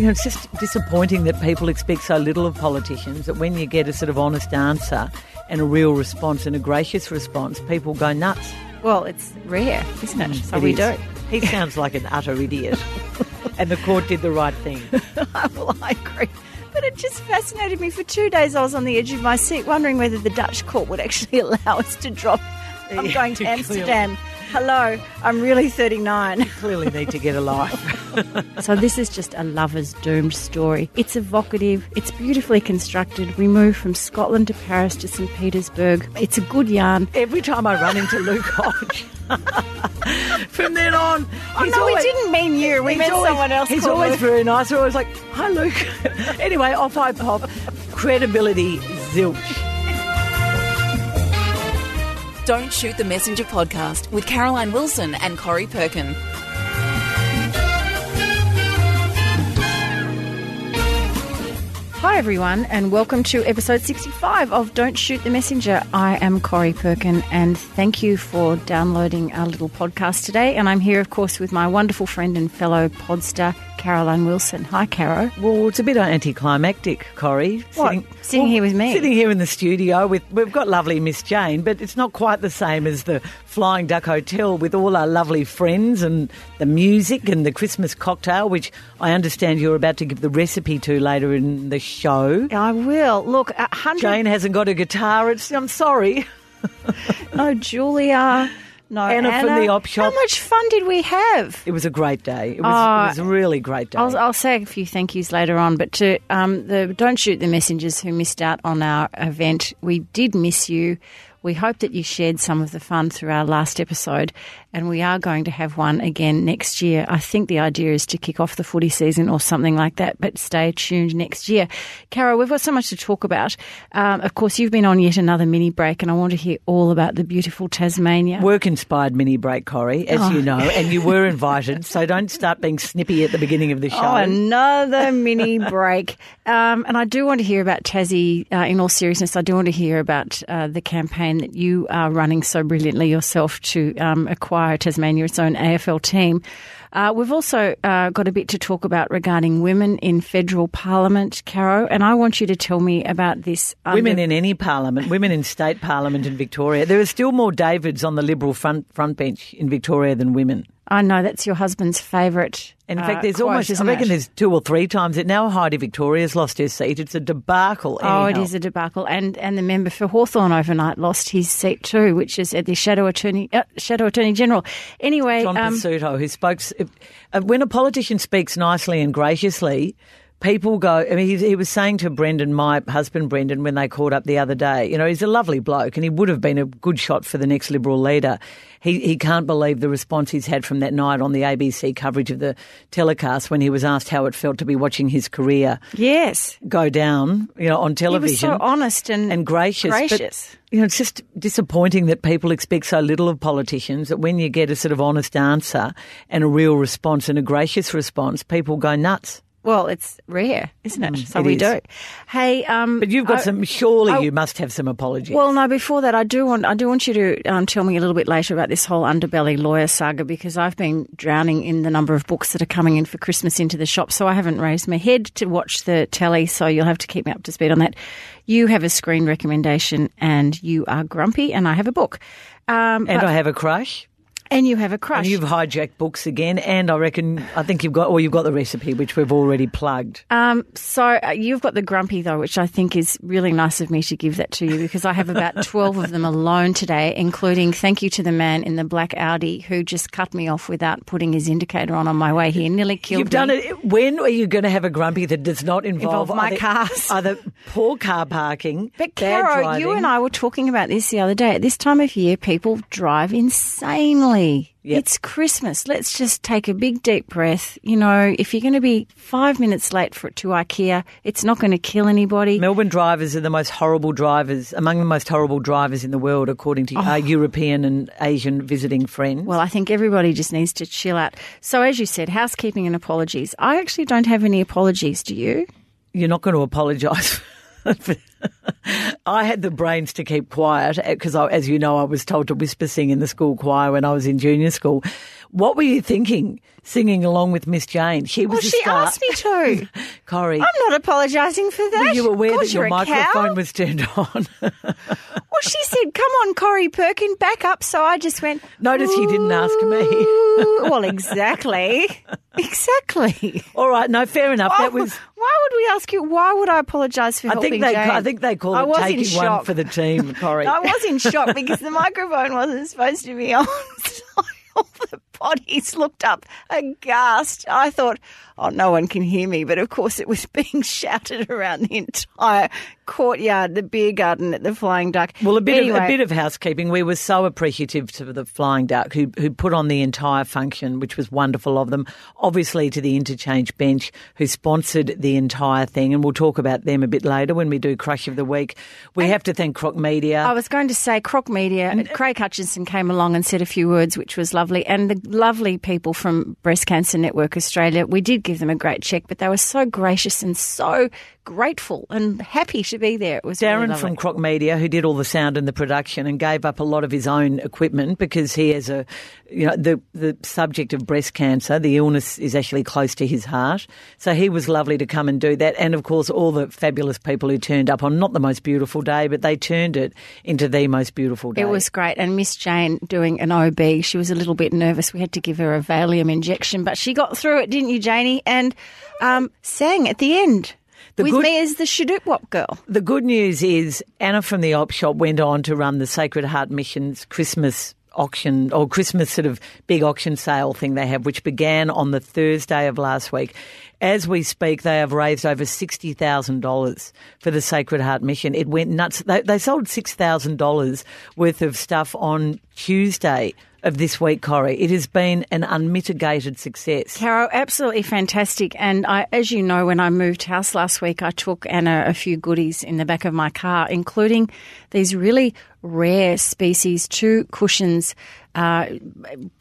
You know, it's just disappointing that people expect so little of politicians that when you get a sort of honest answer and a real response and a gracious response, people go nuts. Well, it's rare, isn't it? Mm, so It we is. do. He sounds like an utter idiot. and the court did the right thing. well, I agree. But it just fascinated me. For two days, I was on the edge of my seat, wondering whether the Dutch court would actually allow us to drop. I'm Yeah, going to clearly. Amsterdam. Hello, I'm really 39. Clearly need to get a life. So this is just a lover's doomed story. It's evocative. It's beautifully constructed. We move from Scotland to Paris to St. Petersburg. It's a good yarn. Every time I run into Luke Hodge, from then on, Oh no, always- we didn't mean you. We he's meant always- someone else. He's always Luke. very nice. We're always like, "Hi, Luke." anyway, off I pop. Credibility zilch. Don't Shoot the Messenger podcast with Caroline Wilson and Corrie Perkin. Hi, everyone, and welcome to episode 65 of Don't Shoot the Messenger. I am Corrie Perkin, and thank you for downloading our little podcast today. And I'm here, of course, with my wonderful friend and fellow podster, Caroline Wilson. Hi, Caro. Well, it's a bit anticlimactic, Corrie. What? Sitting here with me? Sitting here in the studio with we've got lovely Miss Jane, but it's not quite the same as the Flying Duck Hotel with all our lovely friends and the music and the Christmas cocktail, which I understand you're about to give the recipe to later in the show. I will. Look, hundred. Jane hasn't got a guitar. It's, I'm sorry. No, Julia. No, Anna Anna. from the op shop. How much fun did we have? It was a great day. It was, Oh, it was a really great day. I'll, I'll say a few thank yous later on, but to um, the don't shoot the messengers who missed out on our event. We did miss you. We hope that you shared some of the fun through our last episode, and we are going to have one again next year. I think the idea is to kick off the footy season or something like that, but stay tuned next year. Cara, we've got so much to talk about. Um, of course, you've been on yet another mini break, and I want to hear all about the beautiful Tasmania. Work inspired mini break, Corrie, as Oh. you know, and you were invited, so don't start being snippy at the beginning of the show. Oh, another mini break. Um, and I do want to hear about Tassie. Uh, in all seriousness, I do want to hear about uh, the campaign that you are running so brilliantly yourself to um, acquire Tasmania its own AFL team. Uh, we've also uh, got a bit to talk about regarding women in federal parliament, Caro, and I want you to tell me about this. Women in any parliament, women in state parliament in Victoria. There are still more Davids on the Liberal front front bench in Victoria than women. I know that's your husband's favourite. In uh, fact, there's quote, almost, I reckon it? there's two or three times it now Heidi Victoria's lost her seat. It's a debacle. Oh, it anyhow. is a debacle, and and the member for Hawthorn overnight lost his seat too, which is at the shadow attorney uh, shadow attorney general. Anyway, John um, who spoke, uh, when a politician speaks nicely and graciously, people go. I mean, he, he was saying to Brendan, my husband Brendan, when they caught up the other day, you know, he's a lovely bloke and he would have been a good shot for the next Liberal leader. He, he can't believe the response he's had from that night on the ABC coverage of the telecast when he was asked how it felt to be watching his career yes, go down, you know, on television. he was so honest and and gracious. But, Gracious. you know, it's just disappointing that people expect so little of politicians that when you get a sort of honest answer and a real response and a gracious response, people go nuts. Well, it's rare, isn't it? so Mm, it we is. do. Hey, um, But you've got I- some. Surely I- you must have some apologies. Well, no. Before that, I do want I do want you to um, tell me a little bit later about this whole underbelly lawyer saga because I've been drowning in the number of books that are coming in for Christmas into the shop, so I haven't raised my head to watch the telly. So you'll have to keep me up to speed on that. You have a screen recommendation, and you are grumpy, and I have a book, um, and but- I have a crush. And you have a crush. And you've hijacked books again. And I reckon I think you've got, or you've got the recipe, which we've already plugged. Um, so uh, you've got the grumpy though, which I think is really nice of me to give that to you because I have about twelve of them alone today, including thank you to the man in the black Audi who just cut me off without putting his indicator on on my way here, nearly killed me. You've me. done it. When are you going to have a grumpy that does not involve, Involve my either, cars. either poor car parking, But Caro, driving, you and I were talking about this the other day. At this time of year, people drive insanely. Yep. It's Christmas. Let's just take a big deep breath. You know, if you're going to be five minutes late for it to IKEA, it's not going to kill anybody. Melbourne drivers are the most horrible drivers, among the most horrible drivers in the world, according to our European and Asian visiting friends. Oh. Well, I think everybody just needs to chill out. So, as you said, housekeeping and apologies. I actually don't have any apologies. Do you? You're not going to apologise. for- I had the brains to keep quiet eh, because, as you know, I was told to whisper sing in the school choir when I was in junior school. What were you thinking, singing along with Miss Jane? She was Well, she star. asked me to. Corrie, I'm not apologising for that. were you aware that your cow. microphone was turned on? Well, she said, "Come on, Corrie Perkin, back up." So I just went. Notice you didn't ask me. Well, exactly, exactly. All right, no, fair enough. That oh, was. Why would we ask you? Why would I apologise for I helping think they. Jane? I think they call I it was in taking one shock. for the team, Corrie. I was in shock because the microphone wasn't supposed to be on. So all the bodies looked up aghast. I thought, oh, no one can hear me. But of course, it was being shouted around the entire courtyard, the beer garden at the Flying Duck. Well, a bit Anyway, of a bit of housekeeping. We were so appreciative to the Flying Duck who who put on the entire function, which was wonderful of them. Obviously, to the Interchange Bench who sponsored the entire thing, and we'll talk about them a bit later when we do Crush of the Week. We have to thank Croc Media. I was going to say Croc Media. Uh, Craig Hutchison came along and said a few words, which was lovely. And the lovely people from Breast Cancer Network Australia, we did give them a great check, but they were so gracious and so grateful and happy to be there. It was really Darren lovely. from Croc Media, who did all the sound and the production and gave up a lot of his own equipment because he has a, you know, the, the subject of breast cancer, the illness is actually close to his heart. So he was lovely to come and do that. And of course, all the fabulous people who turned up on not the most beautiful day, but they turned it into the most beautiful day. It was great. And Miss Jane doing an OB, she was a little bit nervous. We had to give her a Valium injection, but she got through it, didn't you, Janie? And um, sang at the end The with good- me as the Shadoop Wop girl. The good news is Anna from the Op Shop went on to run the Sacred Heart Mission's Christmas auction or Christmas sort of big auction sale thing they have, which began on the Thursday of last week. As we speak, they have raised over sixty thousand dollars for the Sacred Heart Mission. It went nuts. They, they sold six thousand dollars worth of stuff on Tuesday of this week, Corrie. It has been an unmitigated success. Caro, absolutely fantastic. And I, as you know, when I moved house last week, I took Anna a few goodies in the back of my car, including these really rare species, two cushions, uh,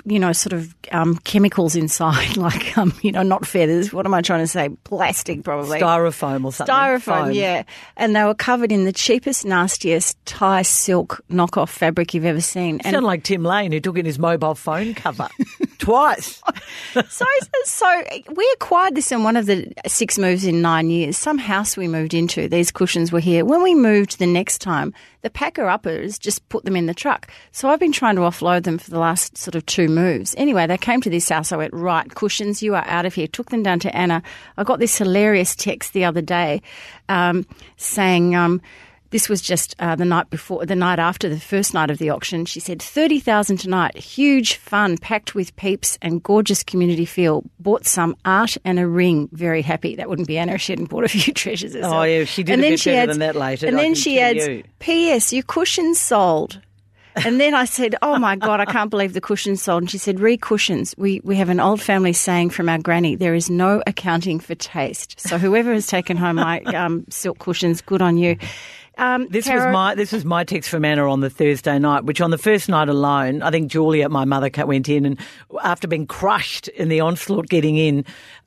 you know, sort of um, chemicals inside, like, um, you know, not feathers. What am I trying to say? Plastic, probably. Styrofoam or something. Styrofoam, Foam. yeah. And they were covered in the cheapest, nastiest Thai silk knockoff fabric you've ever seen. And Sound like Tim Lane who took in his mobile phone cover twice. so, so we acquired this in one of the six moves in nine years. Some house we moved into, these cushions were here. When we moved the next time, the packer uppers just put them in the truck. So I've been trying to offload them for the last sort of two moves. Anyway, they came to this house. I went, right, cushions, you are out of here. Took them down to Anna. I got this hilarious text the other day um, saying, um, this was just uh, the night before, the night after the first night of the auction. She said, 30,000 tonight, huge fun, packed with peeps and gorgeous community feel. Bought some art and a ring, very happy. That wouldn't be Anna if she hadn't bought a few treasures herself. Oh, yeah, she did and a then bit she better adds, than that later, And I then she adds, you. P.S. Your cushions sold. And then I said, "Oh my God, I can't believe the cushions sold." And she said, "Re cushions. We we have an old family saying from our granny: there is no accounting for taste. So whoever has taken home my um, silk cushions, good on you." Um, This Caro- was my this was my text from Anna on the Thursday night, which on the first night alone, I think Julia, my mother, went in and after being crushed in the onslaught getting in,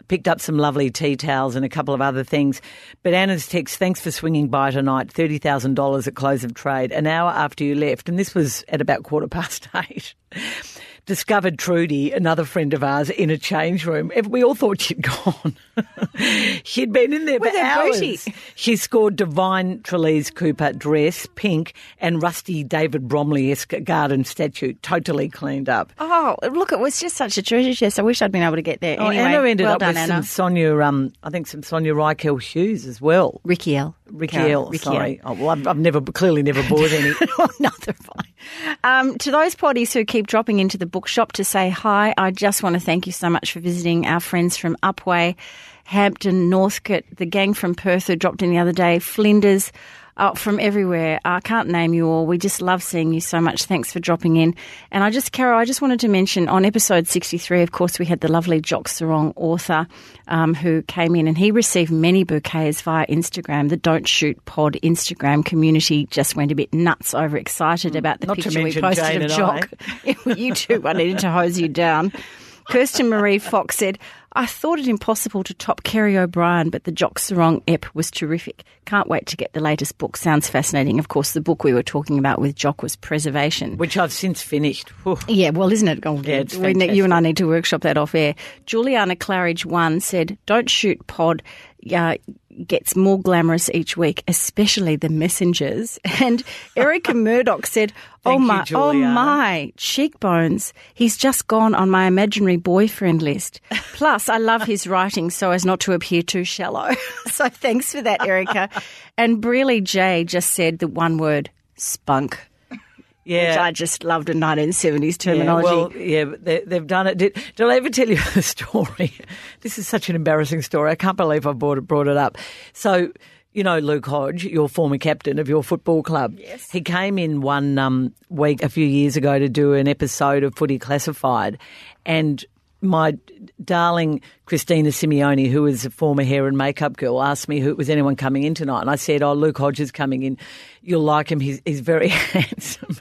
picked up some lovely tea towels and a couple of other things. But Anna's text, thanks for swinging by tonight, thirty thousand dollars at close of trade, an hour after you left, and this was at about quarter past eight. Discovered Trudy, another friend of ours, in a change room. We all thought she'd gone. she'd been in there With for hours. booty. She scored Divine Trelise Cooper dress, pink, and rusty David Bromley-esque garden statue, totally cleaned up. Oh, look! It was just such a treasure chest. I wish I'd been able to get there. Oh, anyway, Anna ended well up done, with Anna. some Sonia, um, I think some Sonia Reichel shoes as well. Ricky L. Ricky L. Ricky Sorry, oh, well, I've, I've never clearly never bought any. no, they're fine. Um, to those potties who keep dropping into the bookshop to say hi, I just want to thank you so much for visiting our friends from Upwey, Hampton, Northcote, the gang from Perth who dropped in the other day, Flinders. Uh, from everywhere. I can't name you all. We just love seeing you so much. Thanks for dropping in. And I just, Carol, I just wanted to mention on episode 63, of course, we had the lovely Jock Serong author um, who came in and he received many bouquets via Instagram. The Don't Shoot Pod Instagram community just went a bit nuts, overexcited about the Not picture we posted Jane of Jock. you two, I needed to hose you down. Kirsten Marie Fox said, I thought it impossible to top Kerry O'Brien, but the Jock Serong ep was terrific. Can't wait to get the latest book. Sounds fascinating. Of course, the book we were talking about with Jock was Preservation. Which I've since finished. Whew. Yeah, well, isn't it? Oh, Yeah, it's we ne- you and I need to workshop that off air. Juliana Claridge one said, "Don't shoot pod." Uh, gets more glamorous each week, especially the messengers. And Erica Murdoch said, "Oh Thank you, my, oh my, cheekbones! He's just gone on my imaginary boyfriend list. Plus, I love his writing so as not to appear too shallow. so thanks for that, Erica." and Breely J just said the one word, "spunk." Yeah. Which I just loved in 1970s Yeah, terminology. well, yeah, they, they've done it. Did, did I ever tell you the story? This is such an embarrassing story. I can't believe I brought it, brought it up. So, you know, Luke Hodge, your former captain of your football club. Yes. He came in one um, week a few years ago to do an episode of Footy Classified, and my darling Christina Simeone, who is a former hair and makeup girl, asked me who was anyone coming in tonight, and I said, "Oh, Luke Hodges coming in. You'll like him. He's he's very handsome."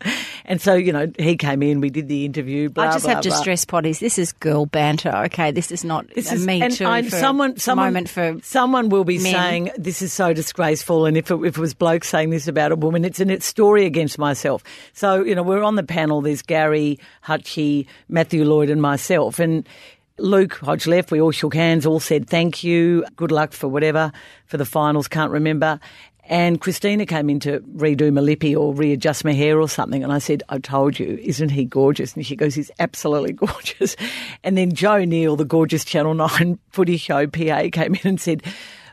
and so you know, he came in. We did the interview. Blah, I just blah, have to blah. stress, potties. This is girl banter. Okay, this is not This a is, me and too. I- for someone, someone, moment for someone will be men. saying this is so disgraceful, and if it, if it was bloke saying this about a woman, it's an it's story against myself. So you know, we're on the panel. There's Gary Hutchie, Matthew Lloyd, and myself, and. Luke Hodge left. We all shook hands, all said thank you, good luck for whatever, for the finals, can't remember. And Christina came in to redo my lippy or readjust my hair or something. And I said, I told you, isn't he gorgeous? And she goes, he's absolutely gorgeous. And then Joe Neal, the gorgeous Channel 9 footy show PA, came in and said,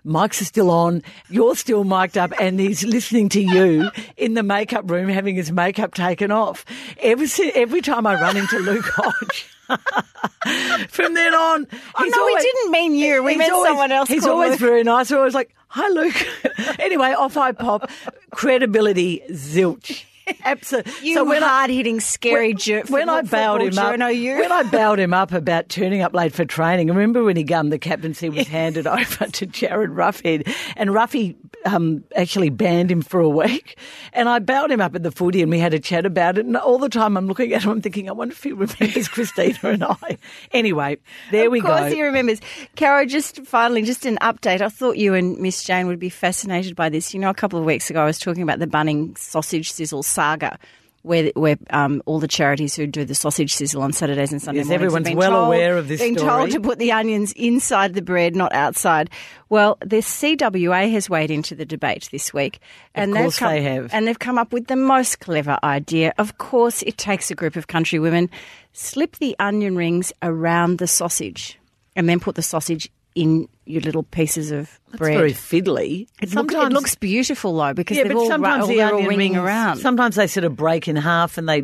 Mics are still on, you're still mic'd up, and he's listening to you in the makeup room having his makeup taken off. Every, every time I run into Luke Hodge, from then on, Oh, no, we didn't mean you. We meant always- someone else. He's always Luke. very nice. We're always like, "Hi, Luke." anyway, off I pop. Credibility zilch. Absolutely. you hard hitting, scary jerk. When I bowed him up, when I bailed him up about turning up late for training, remember when he gummed the captaincy was handed over to Jarryd Roughead, and Roughy um, actually banned him for a week, and I bailed him up at the footy, and we had a chat about it, and all the time I'm looking at him, I'm thinking, I wonder if he remembers Christina and I. Anyway, there we go. Of course, he remembers. Caro, just finally, just an update. I thought you and Miss Jane would be fascinated by this. You know, a couple of weeks ago, I was talking about the Bunning sausage sizzle saga. Where, where um, all the charities who do the sausage sizzle on Saturdays and Sunday Yes, mornings have been well told, aware of this Being story. told to put the onions inside the bread, not outside. Well, the CWA has weighed into the debate this week, and course they've come, they have. and they've come up with the most clever idea. Of course, it takes a group of country women slip the onion rings around the sausage, and then put the sausage in your little pieces of It's bread. very fiddly. It, look, it looks beautiful though because yeah, they're all, sometimes ru- the they're all onion rings, around. Sometimes they sort of break in half, and they.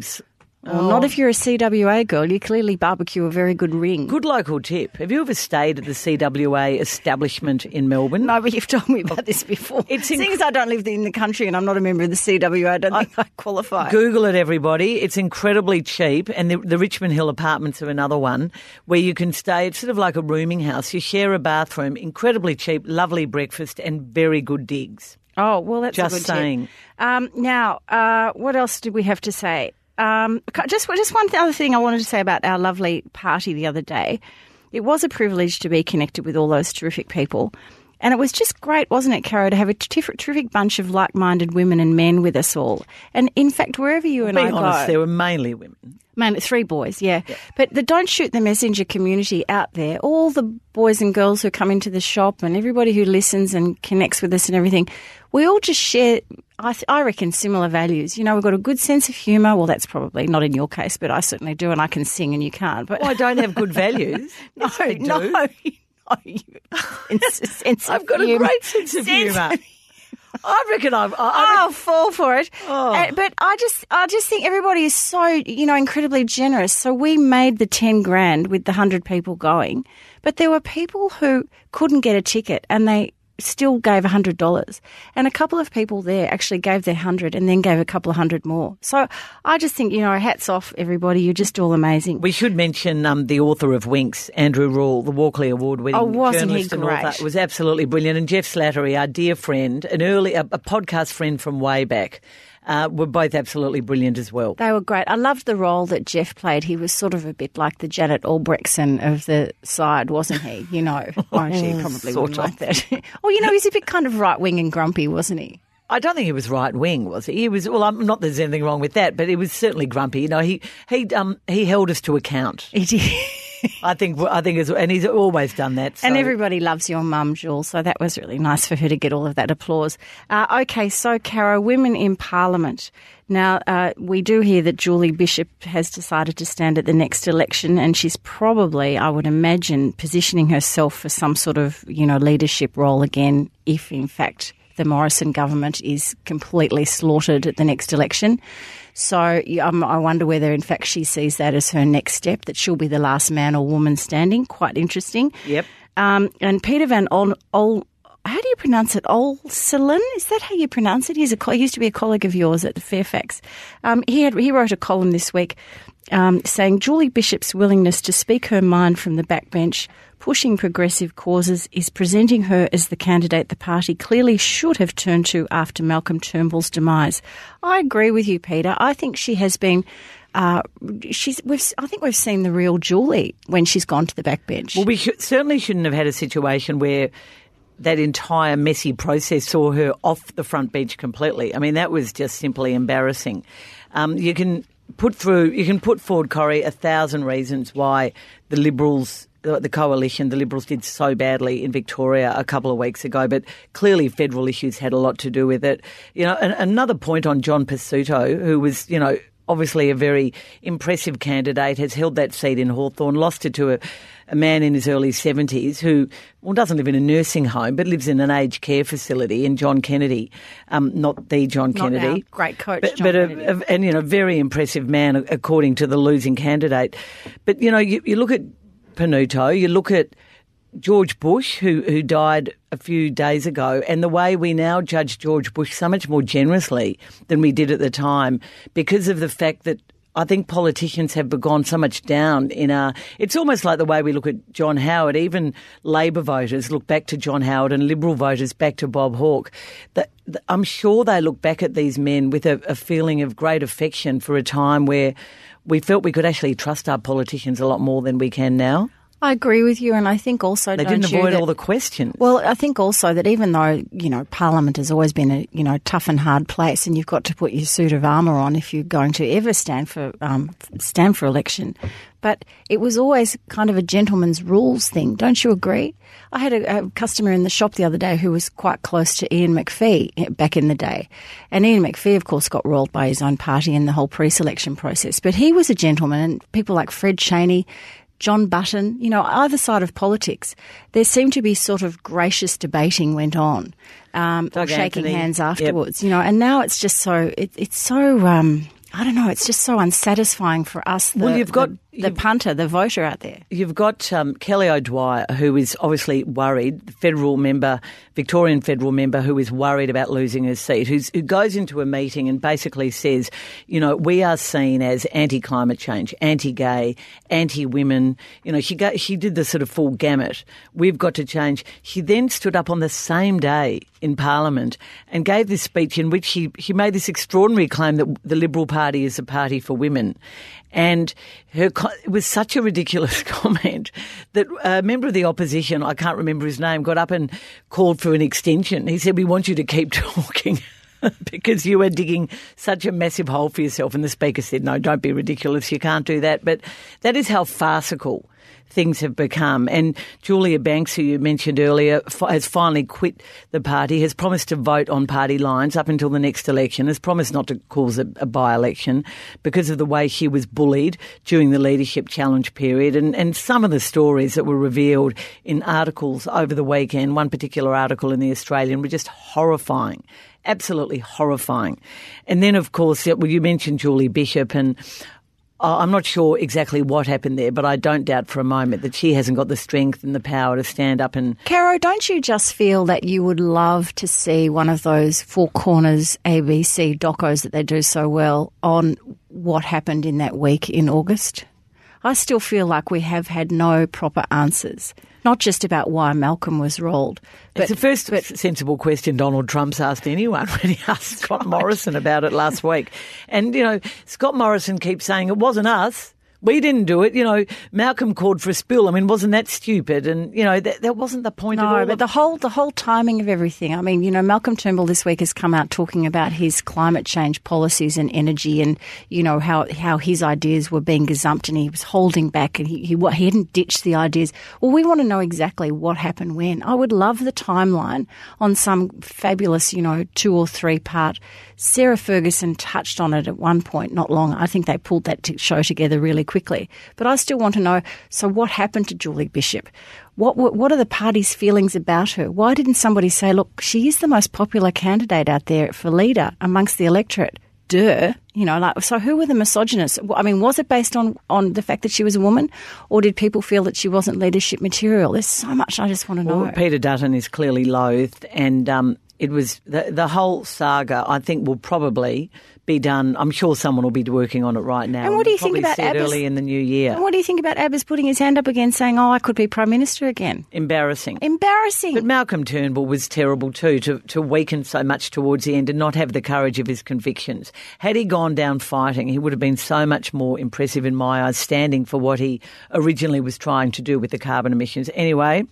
Well, Not if you're a CWA girl. You clearly barbecue a very good ring. Good local tip. Have you ever stayed at the CWA establishment in Melbourne? No, but you've told me about this before. It's Seeing inc- as I don't live in the country and I'm not a member of the CWA, I don't think I qualify. Google it, everybody. It's incredibly cheap, and the, the Richmond Hill apartments are another one where you can stay. It's sort of like a rooming house. You share a bathroom, incredibly cheap, lovely breakfast, and very good digs. Oh, well, that's Just a good saying. Um, now, uh, what else did we have to say? Um, just, just one other thing I wanted to say about our lovely party the other day. It was a privilege to be connected with all those terrific people. And it was just great, wasn't it, Caro, to have a terrific, bunch of like-minded women and men with us all. And in fact, wherever you and Being I honest, go, there were mainly women. Mainly three boys, yeah. But the Don't Shoot the Messenger community out there, all the boys and girls who come into the shop and everybody who listens and connects with us and everything, we all just share, I, th- I reckon, similar values. You know, we've got a good sense of humour. Well, that's probably not in your case, but I certainly do, and I can sing and you can't. But Well, I don't have good values. no, Yes, no, do. you- sense of I've got a great sense of humour. I reckon I've. I, I I'll fall for it. Oh. Uh, but I just, I just think everybody is so, you know, incredibly generous. So we made the ten grand with the hundred people going, but there were people who couldn't get a ticket and they still gave hundred dollars, and a couple of people there actually gave their hundred and then gave a couple of hundred more. So I just think, you know, hats off everybody. You're just all amazing. We should mention um, the author of Winks, Andrew Rule, the Walkley Award-winning Oh, wasn't he journalist and great? author. It was absolutely brilliant. And Jeff Slattery, our dear friend, an early, a, a podcast friend from way back. Uh, were both absolutely brilliant as well. They were great. I loved the role that Jeff played. He was sort of a bit like the Janet Albrechtsen of the side, wasn't he? You know, actually, probably Sort wouldn't like that. oh, you know, he's a bit kind of right wing and grumpy, wasn't he? I don't think he was right wing, was he? He was well. I'm not. that There's anything wrong with that, but he was certainly grumpy. You know, he he um he held us to account. He did. I think I think, it's, and he's always done that. And everybody loves your mum, Jules, so that was really nice for her to get all of that applause. Uh, okay, so Caro, women in Parliament. Now, uh, we do hear that Julie Bishop has decided to stand at the next election, and she's probably, I would imagine, positioning herself for some sort of, you know, leadership role again, if in fact the Morrison government is completely slaughtered at the next election. So um, I wonder whether, in fact, she sees that as her next step, that she'll be the last man or woman standing. Quite interesting. Yep. Um, and Peter Van Ol, Ol how do you pronounce it? Olselen? Is that how you pronounce it? He's a, he used to be a colleague of yours at Fairfax. Um, he had he wrote a column this week um, saying Julie Bishop's willingness to speak her mind from the backbench, pushing progressive causes, is presenting her as the candidate the party clearly should have turned to after Malcolm Turnbull's demise. I agree with you, Peter. I think she has been. Uh, she's. We've. I think we've seen the real Julie when she's gone to the backbench. Well, we certainly shouldn't have had a situation where that entire messy process saw her off the front bench completely. I mean, that was just simply embarrassing. Um, you can put through, you can put forward, Corrie, a thousand reasons why the Liberals. The the coalition, the Liberals did so badly in Victoria a couple of weeks ago, but clearly federal issues had a lot to do with it. You know, and another point on John Pesutto, who was, you know, obviously a very impressive candidate, has held that seat in Hawthorn, lost it to a, a man in his early 70s who, well, doesn't live in a nursing home, but lives in an aged care facility in John Kennedy, um, not the John Not Kennedy. great coach, But, John but a, a- and, you know, very impressive man according to the losing candidate. But, you know, you, you look at Panuto, you look at George Bush, who, who died a few days ago, and the way we now judge George Bush so much more generously than we did at the time because of the fact that I think politicians have gone so much down in our. It's almost like the way we look at John Howard. Even Labor voters look back to John Howard, and Liberal voters back to Bob Hawke. That I'm sure they look back at these men with a, a feeling of great affection for a time where we felt we could actually trust our politicians a lot more than we can now. I agree with you, and I think also They didn't avoid that- all the questions. Well, I think also that even though you know Parliament has always been a you know tough and hard place, and you've got to put your suit of armour on if you're going to ever stand for um, stand for election, but it was always kind of a gentleman's rules thing. Don't you agree? I had a, a customer in the shop the other day who was quite close to Ian Macphee eh, back in the day, and Ian Macphee, of course, got roiled by his own party in the whole pre-selection process. But he was a gentleman, and people like Fred Chaney. John Button, you know, either side of politics, there seemed to be sort of gracious debating went on, um, shaking Anthony. hands Yep. afterwards, you know, and now it's just so, it, it's so, um, I don't know, it's just so unsatisfying for us, the, Well, you've got- the, punter, the voter out there. You've got um, Kelly O'Dwyer, who is obviously worried, the federal member, Victorian federal member, who is worried about losing her seat, who's, who goes into a meeting and basically says, you know, we are seen as anti-climate change, anti-gay, anti-women. You know, she go, she did the sort of full gamut. We've got to change. She then stood up on the same day in Parliament and gave this speech in which he, she made this extraordinary claim that the Liberal Party is a party for women. And her it was such a ridiculous comment that a member of the opposition, I can't remember his name, got up and called for an extension. He said, "We want you to keep talking." because you were digging such a massive hole for yourself. And the Speaker said, No, don't be ridiculous. You can't do that. But that is how farcical things have become. And Julia Banks, who you mentioned earlier, has finally quit the party, has promised to vote on party lines up until the next election, has promised not to cause a, a by election because of the way she was bullied during the leadership challenge period. And, and some of the stories that were revealed in articles over the weekend, one particular article in The Australian, were just horrifying. Absolutely horrifying. And then, of course, well, you mentioned Julie Bishop, and I'm not sure exactly what happened there, but I don't doubt for a moment that she hasn't got the strength and the power to stand up and Caro, don't you just feel that you would love to see one of those Four Corners ABC docos that they do so well on what happened in that week in August? I still feel like we have had no proper answers. Not just about why Malcolm was rolled, but it's the first but- sensible question Donald Trump's asked anyone when he asked Scott Morrison about it last week. And, you know, Scott Morrison keeps saying it wasn't us. We didn't do it. You know, Malcolm called for a spill. I mean, wasn't that stupid? And, you know, that, that wasn't the point No, all. but the whole the whole timing of everything. I mean, you know, Malcolm Turnbull this week has come out talking about his climate change policies and energy, and you know how how his ideas were being gazumped, and he was holding back, and he he, he hadn't ditched the ideas. Well, we want to know exactly what happened when. I would love the timeline on some fabulous, you know, two or three part. Sarah Ferguson touched on it at one point, not long. I think they pulled that t- show together really quickly. But I still want to know. So, what happened to Julie Bishop? What, what what are the party's feelings about her? Why didn't somebody say, look, she is the most popular candidate out there for leader amongst the electorate? Duh, you know, like so. Who were the misogynists? I mean, was it based on on the fact that she was a woman, or did people feel that she wasn't leadership material? There's so much I just want to know. Well, Peter Dutton is clearly loathed, and um, it was the, the whole saga. I think will probably be done. I'm sure someone will be working on it right now. And what do you think about said Abbas- early in the new year? And what do you think about Abbott's putting his hand up again, saying, "Oh, I could be prime minister again"? Embarrassing. Embarrassing. But Malcolm Turnbull was terrible too, to, to weaken so much towards the end and not have the courage of his convictions. Had he gone down fighting, he would have been so much more impressive in my eyes, standing for what he originally was trying to do with the carbon emissions. Anyway,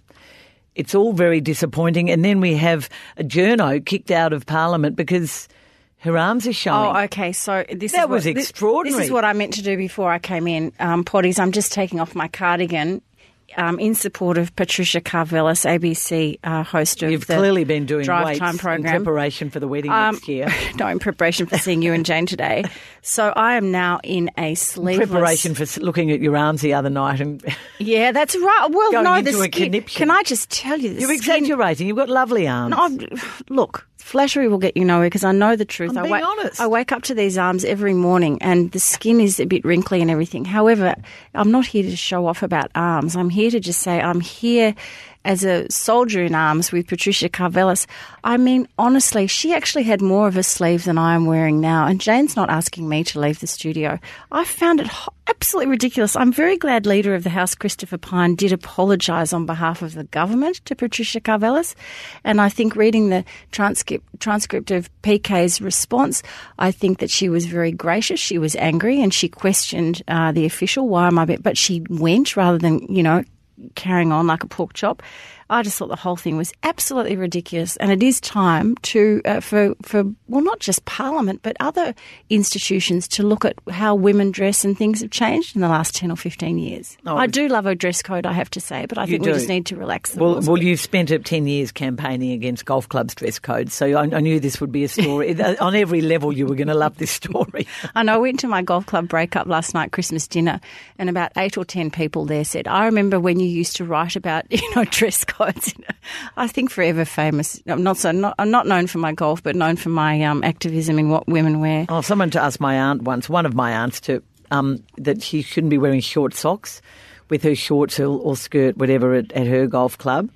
it's all very disappointing. And then we have a journo kicked out of Parliament because her arms are showing. Oh, okay. So this That is what, was thi- This, extraordinary. is what I meant to do before I came in, um, potties. I'm just taking off my cardigan. Um, in support of Patricia Karvelas, ABC uh, host of You've the clearly been doing Drive Time in program. preparation for the wedding Um, next year. no, in preparation for seeing you and Jane today. So I am now in a sleeveless. Preparation for looking at your arms the other night and Yeah, that's right. Well, no, the skin. Can I just tell you? The you're skin- exaggerating. You've got lovely arms. No, look, flattery will get you nowhere because I know the truth. I'm I being wa- honest. I wake up to these arms every morning and the skin is a bit wrinkly and everything. However, I'm not here to show off about arms. I'm here to just say I'm here as a soldier in arms with Patricia Karvelas. I mean, honestly, she actually had more of a sleeve than I am wearing now. And Jane's not asking me to leave the studio. I found it absolutely ridiculous. I'm very glad Leader of the House, Christopher Pyne, did apologise on behalf of the government to Patricia Karvelas. And I think reading the transcript, transcript of PK's response, I think that she was very gracious. She was angry and she questioned uh, the official, why am I, be-" but she went rather than, you know, carrying on like a pork chop. I just thought the whole thing was absolutely ridiculous, and it is time to uh, for for well, not just Parliament, but other institutions to look at how women dress and things have changed in the last ten or fifteen years. Oh, I do love a dress code, I have to say, but I think we just need to relax the Well, well, you've spent 10 years campaigning against golf clubs' dress codes, so I, I knew this would be a story. On every level, you were going to love this story. I know I went to my golf club breakup last night, Christmas dinner, and about eight or ten people there said, "I remember when you used to write about you know dress codes." I think forever famous. I'm not so not, I'm not known for my golf, but known for my um, activism in what women wear. Oh, someone to ask my aunt once, one of my aunts, to um, that she shouldn't be wearing short socks with her shorts or, or skirt, whatever, at, at her golf club.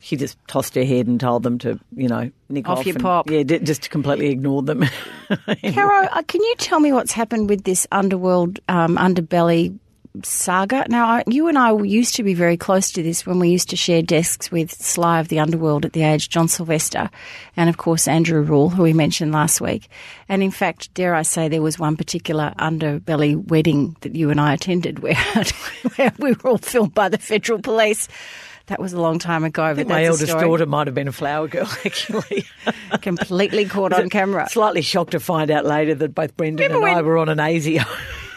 She just tossed her head and told them to, you know, nick Off off. your and- pop. Yeah, d- just completely ignored them. Caro, uh, can you tell me what's happened with this underworld um, underbelly saga? Now, I, you and I used to be very close to this when we used to share desks with Sly of the Underworld at the age, John Silvester, and of course Andrew Rule, who we mentioned last week. And in fact, dare I say, there was one particular underbelly wedding that you and I attended where, where we were all filmed by the federal police. That was a long time ago, but my eldest daughter might have been a flower girl, actually. completely caught on camera. Slightly shocked to find out later that both Brendan Remember and I were on an ASIO,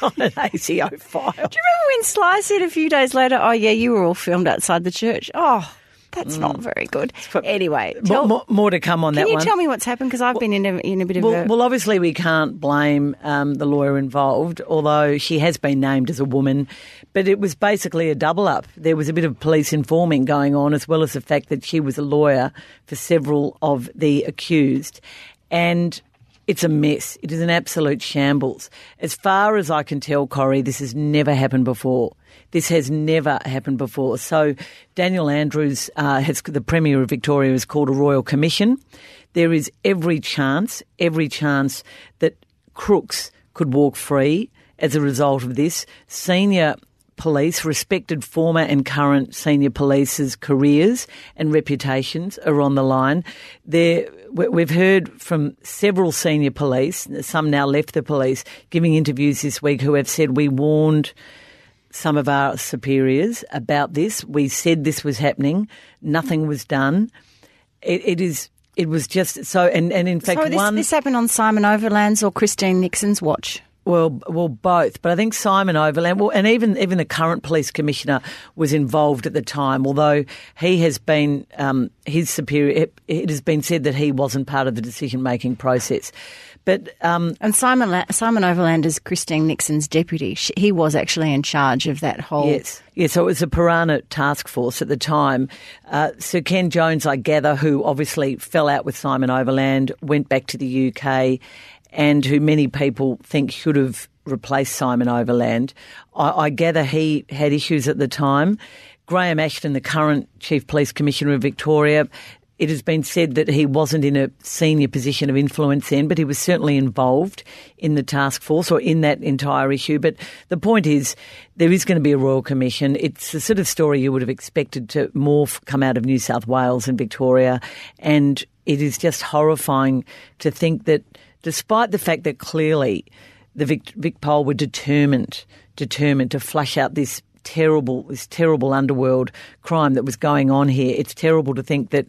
on an ASIO file. Do you remember when Sly said a few days later, "Oh yeah, you were all filmed outside the church"? Oh, that's not very good. Anyway, More, tell, Mm. more, more to come on that. can you one. tell me what's happened? Because I've been in a, in a bit of Well, a. well, obviously we can't blame um, the lawyer involved, although she has been named as a woman. But it was basically a double up. There was a bit of police informing going on, as well as the fact that she was a lawyer for several of the accused, and. It's a mess. It is an absolute shambles. As far as I can tell, Corrie, this has never happened before. This has never happened before. So Daniel Andrews uh, has the Premier of Victoria has called a royal commission. There is every chance, every chance that crooks could walk free as a result of this. Senior police, respected former and current senior police's careers and reputations are on the line. There, we've heard from several senior police, some now left the police, giving interviews this week who have said we warned some of our superiors about this. We said this was happening. Nothing was done. it, it is. It was just so, and, and in fact, so this, one. this happened on Simon Overland's or Christine Nixon's watch. Well, well, both. But I think Simon Overland, well, and even even the current police commissioner was involved at the time. Although he has been um, his superior, it, it, has been said that he wasn't part of the decision making process. But um, and Simon Simon Overland is Christine Nixon's deputy. He was actually in charge of that whole. Yes, yes. So it was a Purana task force at the time. Uh, Sir Ken Jones, I gather, who obviously fell out with Simon Overland, went back to the UK and who many people think should have replaced Simon Overland. I, I gather he had issues at the time. Graham Ashton, the current Chief Police Commissioner of Victoria, it has been said that he wasn't in a senior position of influence then, but he was certainly involved in the task force or in that entire issue. But the point is, there is going to be a Royal Commission. It's the sort of story you would have expected to more come out of New South Wales and Victoria. And it is just horrifying to think that despite the fact that clearly the Vic, Vic VicPol were determined, determined to flush out this terrible, this terrible underworld crime that was going on here. It's terrible to think that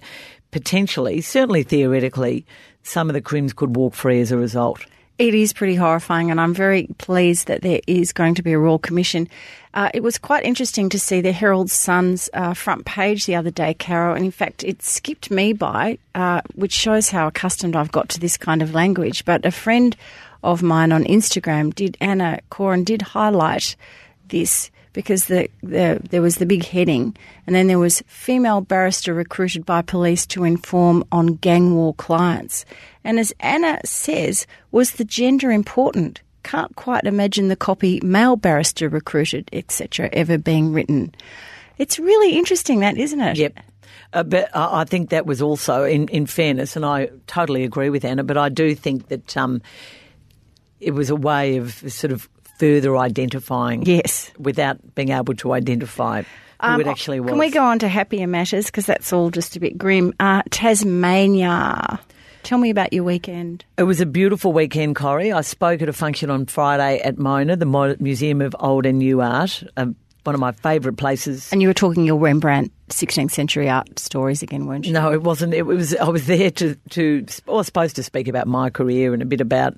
potentially, certainly theoretically, some of the crims could walk free as a result. It is pretty horrifying, and I'm very pleased that there is going to be a Royal Commission. Uh, it was quite interesting to see the Herald Sun's uh, front page the other day, Carol, and in fact, it skipped me by, uh, which shows how accustomed I've got to this kind of language. But a friend of mine on Instagram did, Anna Coren, did highlight this because the, the, there was the big heading, and then there was female barrister recruited by police to inform on gang war clients. And as Anna says, was the gender important? Can't quite imagine the copy male barrister recruited, etc., ever being written. It's really interesting, that isn't it? Yep. Uh, but I think that was also, in, in fairness, and I totally agree with Anna, but I do think that um, it was a way of sort of further identifying. Yes. Without being able to identify who um, it actually was. Can we go on to happier matters? Because that's all just a bit grim. Uh, Tasmania. Tell me about your weekend. It was a beautiful weekend, Corrie. I spoke at a function on Friday at Mona, the Museum of Old and New Art, uh, one of my favourite places. And you were talking your Rembrandt 16th century art stories again, weren't you? No, it wasn't. It was. I was there to to. I was supposed to speak about my career and a bit about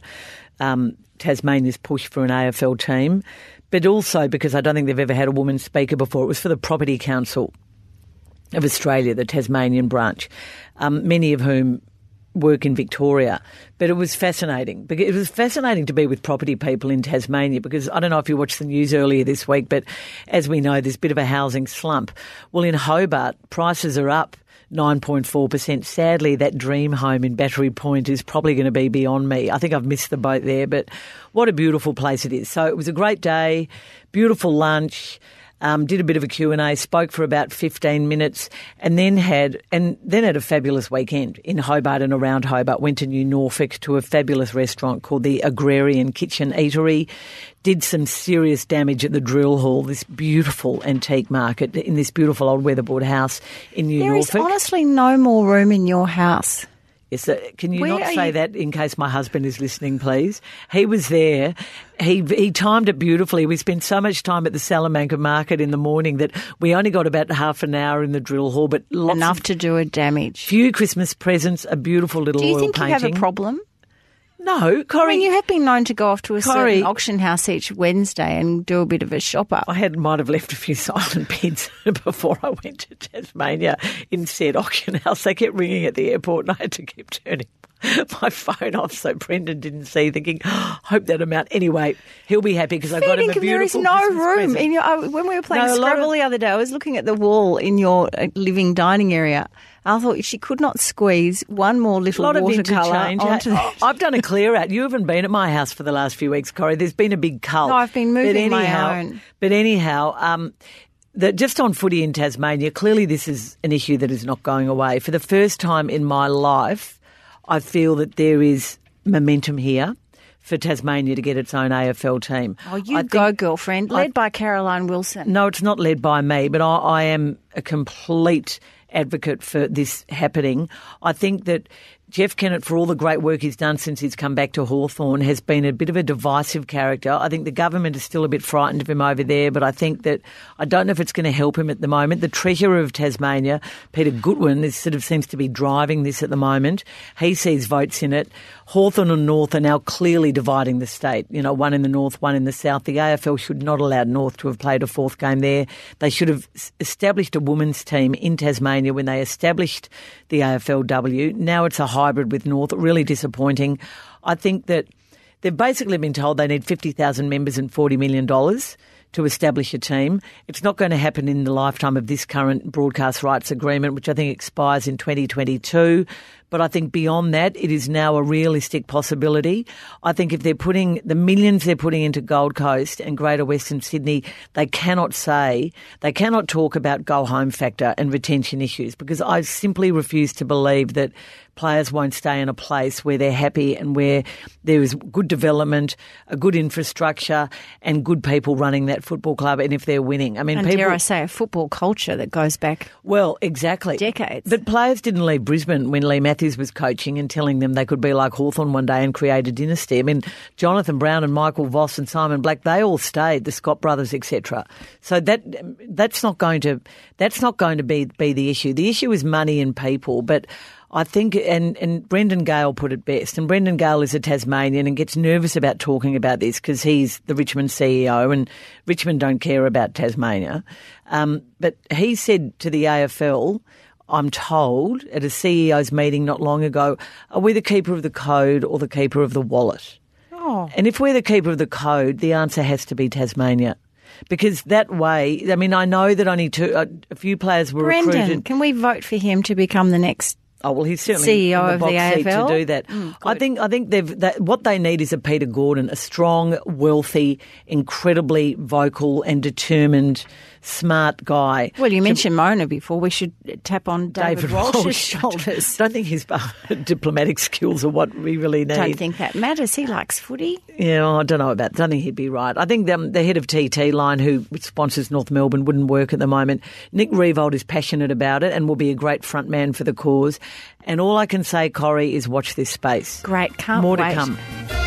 um, Tasmania's push for an AFL team, but also because I don't think they've ever had a woman speaker before. It was for the Property Council of Australia, the Tasmanian branch, um, many of whom work in Victoria. But it was fascinating. It was fascinating to be with property people in Tasmania because I don't know if you watched the news earlier this week, but as we know, there's a bit of a housing slump. Well, in Hobart, prices are up 9.4%. Sadly, that dream home in Battery Point is probably going to be beyond me. I think I've missed the boat there, but what a beautiful place it is. So it was a great day, beautiful lunch. Um, did a bit of a Q&A, spoke for about 15 minutes and then had, and then had a fabulous weekend in Hobart and around Hobart. Went to New Norfolk to a fabulous restaurant called the Agrarian Kitchen Eatery. Did some serious damage at the Drill Hall, this beautiful antique market in this beautiful old weatherboard house in New there Norfolk. There is honestly no more room in your house. Yes, uh, can you Where not say you? that in case my husband is listening, please? He was there. He he timed it beautifully. We spent so much time at the Salamanca market in the morning that we only got about half an hour in the drill hall, but enough to do a damage. Few Christmas presents, a beautiful little do you oil think painting. you have a problem? No, Corrie. I mean, you have been known to go off to a Corrie, certain auction house each Wednesday and do a bit of a shop up. I had might have left a few silent bids before I went to Tasmania in said auction house. They kept ringing at the airport, and I had to keep turning my phone off so Brendan didn't see, thinking, oh, hope that amount. Anyway, he'll be happy because I got him a beautiful There is no room in your. Uh, when we were playing No, Scrabble of- the other day, I was looking at the wall in your uh, living dining area. I thought she could not squeeze one more A little lot of watercolour interchange. onto the. I've done a clear out. You haven't been at my house for the last few weeks, Corrie. There's been a big cull. No, I've been But moving my anyhow, own. But anyhow, um, the, just on footy in Tasmania, clearly this is an issue that is not going away. For the first time in my life, I feel that there is momentum here. for Tasmania to get its own AFL team. Oh, you I go, girlfriend. Led by Caroline Wilson. No, it's not led by me, but I, I am a complete advocate for this happening. I think that Jeff Kennett, for all the great work he's done since he's come back to Hawthorn, has been a bit of a divisive character. I think the government is still a bit frightened of him over there, but I think that I don't know if it's going to help him at the moment. The Treasurer of Tasmania, Peter Gutwein, is sort of seems to be driving this at the moment. He sees votes in it. Hawthorn and North are now clearly dividing the state. You know, one in the north, one in the south. The AFL should not allow North to have played a fourth game there. They should have established a women's team in Tasmania when they established the AFLW. Now it's a hybrid with North. Really disappointing. I think that they've basically been told they need 50,000 members and $40 million to establish a team. It's not going to happen in the lifetime of this current broadcast rights agreement, which I think expires in 2022. But I think beyond that, it is now a realistic possibility. I think if they're putting the millions they're putting into Gold Coast and Greater Western Sydney, they cannot say, they cannot talk about go home factor and retention issues because I simply refuse to believe that players won't stay in a place where they're happy and where there is good development, a good infrastructure, and good people running that football club. And if they're winning, I mean, And people. dare I say, a football culture that goes back. Well, exactly. Decades. But players didn't leave Brisbane when Leigh Matthews was coaching and telling them they could be like Hawthorn one day and create a dynasty. I mean, Jonathan Brown and Michael Voss and Simon Black, they all stayed, the Scott brothers, etc. So that that's not going to that's not going to be be the issue. The issue is money and people, but I think, and, and Brendan Gale put it best, and Brendan Gale is a Tasmanian and gets nervous about talking about this because he's the Richmond CEO and Richmond don't care about Tasmania. Um, but he said to the AFL, I'm told at a CEO's meeting not long ago, are we the keeper of the code or the keeper of the wallet? Oh. And if we're the keeper of the code, the answer has to be Tasmania. Because that way, I mean, I know that only two, uh, a few players were Brendan, recruited. can we vote for him to become the next? Oh well, he's certainly CEO in the of the box seat AFL? to do that. Mm, I think I think they've that, what they need is a Peter Gordon, a strong, wealthy, incredibly vocal and determined, smart guy. Well, you mentioned Mona before. We should tap on David, Walsh's Walsh. shoulders. I don't think his diplomatic skills are what we really need. Don't think that matters. He likes footy. Yeah, I don't know about. I don't think he'd be right. I think um, the head of TT Line, who sponsors North Melbourne, wouldn't work at the moment. Nick Riewoldt is passionate about it and will be a great front man for the cause. And all I can say, Corrie, is watch this space. Great, can't More wait. to come.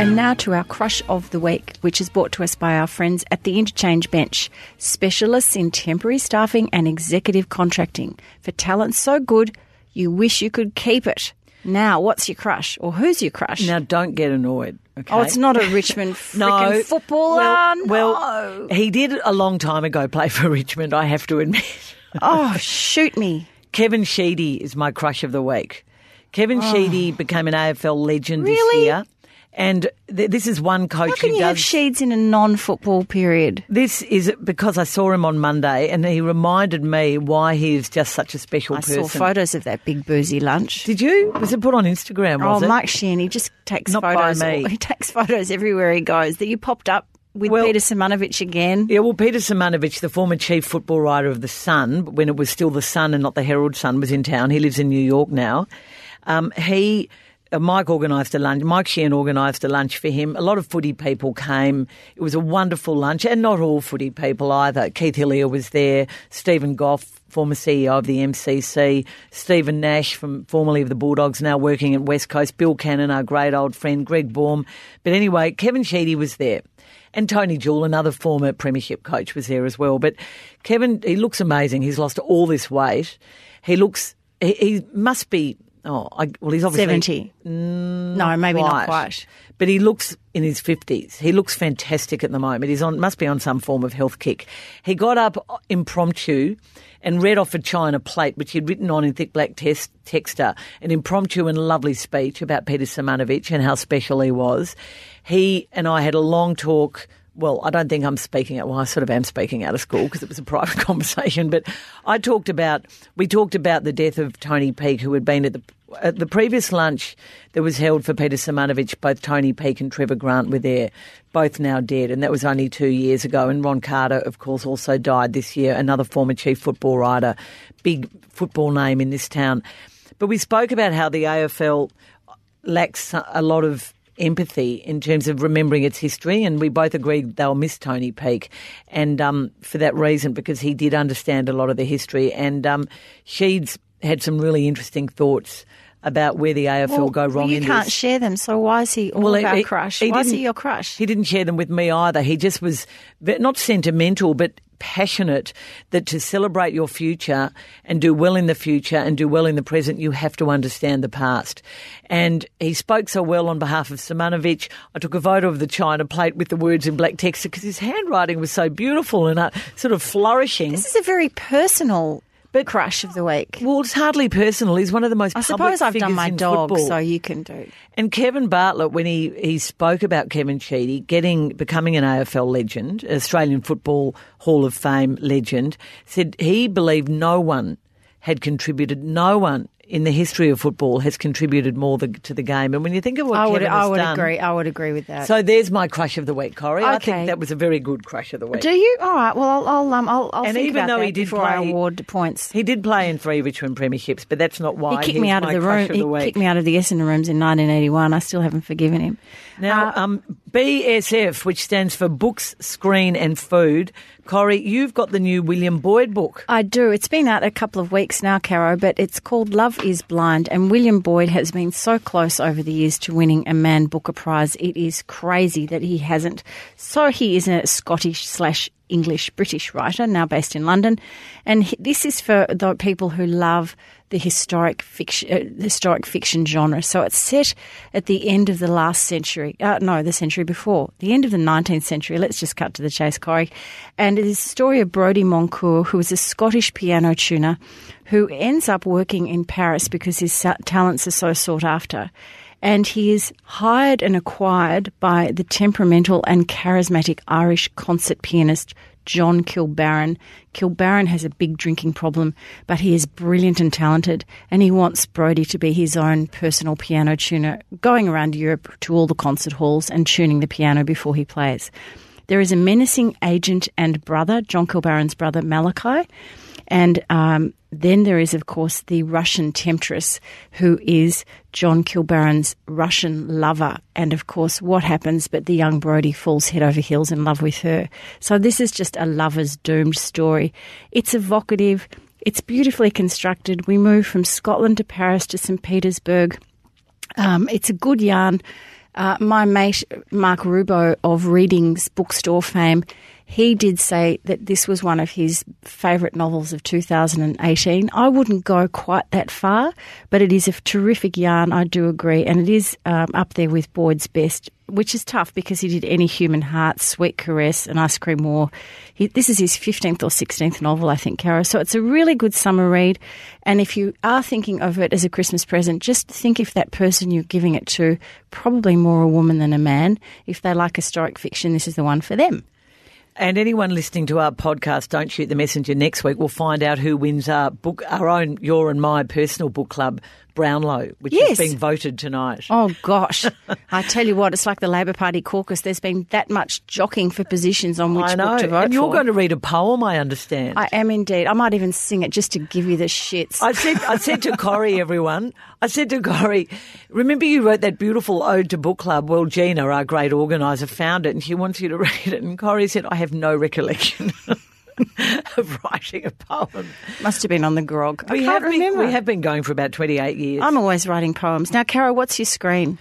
And now to our crush of the week, which is brought to us by our friends at the Interchange Bench, specialists in temporary staffing and executive contracting for talent so good you wish you could keep it. Now, what's your crush, or who's your crush? Now, don't get annoyed. Okay? Oh, it's not a Richmond freaking footballer. Well, no. well, he did a long time ago play for Richmond. I have to admit. oh, shoot me. Kevin Sheedy is my crush of the week. Kevin oh. Sheedy became an AFL legend this Oh. Year, and th- this is one coach How can who you does. have Sheeds in a non-football period? This is because I saw him on Monday and he reminded me why he is just such a special I person. saw photos of that big boozy lunch. Did you? Was it put on Instagram? Oh, it? Mike Sheehan, he just takes Not by photos. me. He takes photos everywhere he goes. That you popped up with Well- Peter Simonovic again. Yeah, well, Peter Simonovic, the former chief football writer of The Sun, when it was still The Sun and not the Herald Sun, was in town. He lives in New York now. Um, he, Uh, Mike organised a lunch. Mike Sheehan organised a lunch for him. A lot of footy people came. It was a wonderful lunch, and not all footy people either. Keith Hillier was there. Stephen Gough, former CEO of the MCC. Stephen Nash, from formerly of the Bulldogs, now working at West Coast. Bill Cannon, our great old friend. Greg Baum. But anyway, Kevin Sheedy was there. And Tony Jewell, another former premiership coach, was there as well. But Kevin, he looks amazing. He's lost all this weight. He looks, he, he must be, oh, I, well, he's obviously 70. no, maybe not quite. But he looks in his 50s. He looks fantastic at the moment. He's on, must be on some form of health kick. He got up impromptu and read off a china plate, which he'd written on in thick black test, texter, an impromptu and lovely speech about Peter Simonovic and how special he was. He and I had a long talk well, I don't think I'm speaking out. Well, I sort of am speaking out of school because it was a private conversation. But I talked about, we talked about the death of Tony Peake, who had been at the at the previous lunch that was held for Peter Simonovic. Both Tony Peake and Trevor Grant were there, both now dead, and that was only two years ago. And Ron Carter, of course, also died this year. Another former chief football writer, big football name in this town. But we spoke about how the AFL lacks a lot of empathy in terms of remembering its history, and we both agreed they'll miss Tony Peake, and um, for that reason, because he did understand a lot of the history, and um, Sheeds had some really interesting thoughts about where the AFL Well, go wrong You in can't this. share them, so why is he all of our crush? why is he your crush? He didn't share them with me either. He just was not sentimental, but passionate that to celebrate your future and do well in the future and do well in the present, you have to understand the past. And he spoke so well on behalf of Simonovic. I took a photo of the China plate with the words in black text because his handwriting was so beautiful and uh, sort of flourishing. This is a very personal But- crush of the week. Well, it's hardly personal. He's one of the most I suppose I've done my dog, football. so you can do. And Kevin Bartlett, when he, he spoke about Kevin Sheedy getting becoming an AFL legend, Australian Football Hall of Fame legend, said he believed no one had contributed, no one in the history of football has contributed more the, to the game. And when you think of what I would, Kevin I would done, agree. I would agree with that. So there's my crush of the week, Corrie. I think that was a very good crush of the week. do you? All right. Well, I'll, I'll, um, I'll, I'll And think even about though that he did before I play- award points. He did play in three Richmond premierships, but that's not why He kicked me out of the room. Of He week. kicked me out of the Essendon rooms in 1981. I still haven't forgiven him. Now, Uh, um, BSF, which stands for Books, Screen and Food. Corrie, you've got the new William Boyd book. I do. It's been out a couple of weeks now, Caro, but it's called Love is Blind. And William Boyd has been so close over the years to winning a Man Booker Prize. It is crazy that he hasn't. So he is a Scottish slash English British writer, now based in London. And this is for the people who love the historic fiction, uh, historic fiction genre. So it's set at the end of the last century. Uh, no, the century before, the end of the 19th century. Let's just cut to the chase, Corrie. And it is the story of Brodie Moncur, who is a Scottish piano tuner who ends up working in Paris because his talents are so sought after. And he is hired and acquired by the temperamental and charismatic Irish concert pianist John Kilbarron. Kilbarron has a big drinking problem, but he is brilliant and talented, and he wants Brodie to be his own personal piano tuner, going around Europe to all the concert halls and tuning the piano before he plays. There is a menacing agent and brother, John Kilbarron's brother Malachi, and um, then there is, of course, the Russian temptress, who is John Kilbarron's Russian lover. And of course, what happens? But the young Brodie falls head over heels in love with her. So this is just a lover's doomed story. It's evocative. It's beautifully constructed. We move from Scotland to Paris to St. Petersburg. Um, it's a good yarn. Uh, my mate Mark Rubbo of Readings Bookstore fame, he did say that this was one of his favourite novels of 2018. I wouldn't go quite that far, but it is a terrific yarn. I do agree, and it is um, up there with Boyd's best, which is tough because he did Any Human Heart, Sweet Caress, and Ice Cream War. He, this is his 15th or 16th novel, I think, Caro. So it's a really good summer read. And if you are thinking of it as a Christmas present, just think if that person you're giving it to, probably more a woman than a man, if they like historic fiction, this is the one for them. And anyone listening to our podcast, Don't Shoot the Messenger, next week, we'll find out who wins our book, our own, your and my personal book club, Brownlow, which Yes. is being voted tonight. Oh gosh, I tell you what, it's like the Labor Party caucus. There's been that much jockeying for positions on which I know. book to vote and you're for. going to read a poem, I understand. I am indeed. I might even sing it just to give you the shits. I said, I said to Corrie, everyone, I said to Corrie, remember you wrote that beautiful ode to book club? Well, Gina, our great organiser, found it and she wants you to read it. And Corrie said, I have no recollection of writing a poem. Must have been on the grog. I We can't have, been, remember. we have been going for about 28 years. I'm always writing poems. Now, Caro, what's your screen?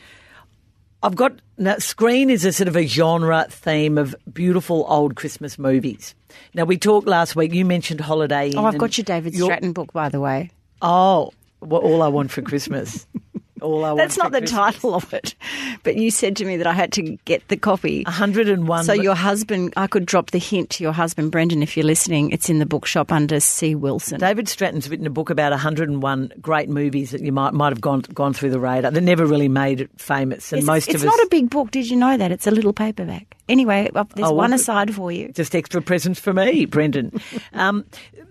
I've got now, screen is a sort of a genre theme of beautiful old Christmas movies. Now we talked last week. You mentioned Holiday Inn. Oh, I've got your David your- Stratton book, by the way. Oh, well, all I want for Christmas. all I. That's not the title of it, but you said to me that I had to get the copy. 101. So your husband, I could drop the hint to your husband, Brendan, if you're listening. It's in the bookshop under C. Wilson. David Stratton's written a book about 101 great movies that you might might have gone gone through the radar. They never really made it famous, and it's most it's of us not a big book. Did you know that? It's a little paperback. Anyway, there's Oh, well, one aside for you. just extra presents for me, Brendan. um,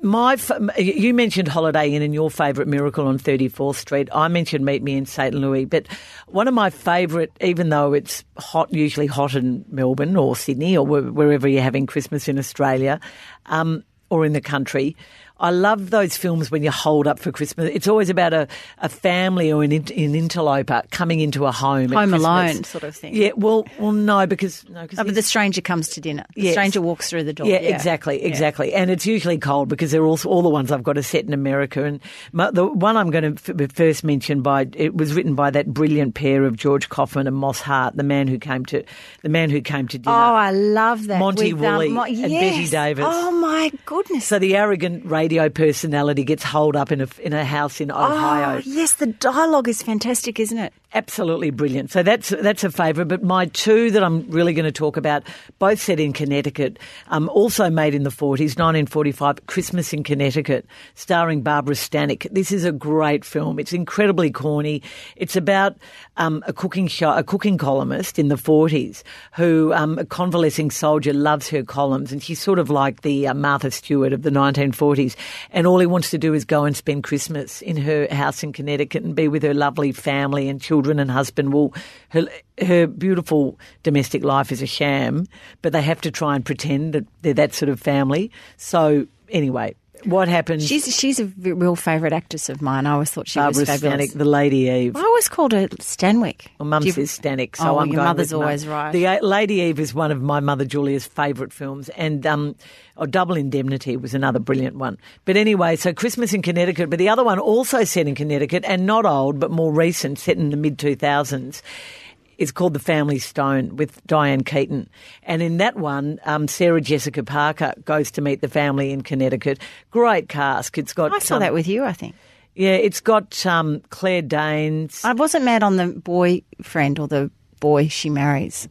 my you mentioned Holiday Inn and your favourite Miracle on 34th Street. I mentioned Meet Me in St Louis, but one of my favourite, even though it's hot, usually hot in Melbourne or Sydney or wherever you're having Christmas in Australia um, or in the country. I love those films when you hold up for Christmas. It's always about a, a family or an, an interloper coming into a home. Home. Alone sort of thing. Yeah, well, well, no, because no, because Oh, but the stranger comes to dinner. The Yes. stranger walks through the door. yeah, exactly, exactly. And it's usually cold because they're also all the ones I've got are set in America. And my, the one I'm going to f- first mention by it was written by that brilliant pair of George Kaufman and Moss Hart, the man who came to the man who came to dinner. Oh, I love that. Monty with, um, Woolley Mo- and Bette. Davis. Oh my goodness. so the arrogant radio personality gets holed up in a in a house in Ohio. Oh, yes, the dialogue is fantastic, isn't it? Absolutely brilliant. So that's that's a favourite. But my two that I'm really going to talk about, both set in Connecticut, um, also made in the 40s, 1945, Christmas in Connecticut, starring Barbara Stanek. This is a great film. It's incredibly corny. It's about um, a cooking show, a cooking columnist in the 40s who um, a convalescing soldier loves her columns, and she's sort of like the uh, Martha Stewart of the 1940s. And all he wants to do is go and spend Christmas in her house in Connecticut and be with her lovely family and children and husband. Well, her, her beautiful domestic life is a sham, but they have to try and pretend that they're that sort of family. So anyway, what happens? She's she's a real favourite actress of mine. I always thought she Barbara was fabulous. Stanek, the Lady Eve. I always called her Stanwyck. Well, Mum you- says Stanek, so Oh, well, I'm your mother's with Mum. always right. The Lady Eve is one of my mother Julia's favourite films, and um, oh, Double Indemnity was another brilliant one. But anyway, so Christmas in Connecticut, but the other one also set in Connecticut and not old, but more recent, set in the mid 2000s. It's called The Family Stone with Diane Keaton. And in that one, um, Sarah Jessica Parker goes to meet the family in Connecticut. Great cast. It's got. I saw um, that with you. I think Yeah, it's got um, Claire Danes. I wasn't mad on the boyfriend or the boy she marries.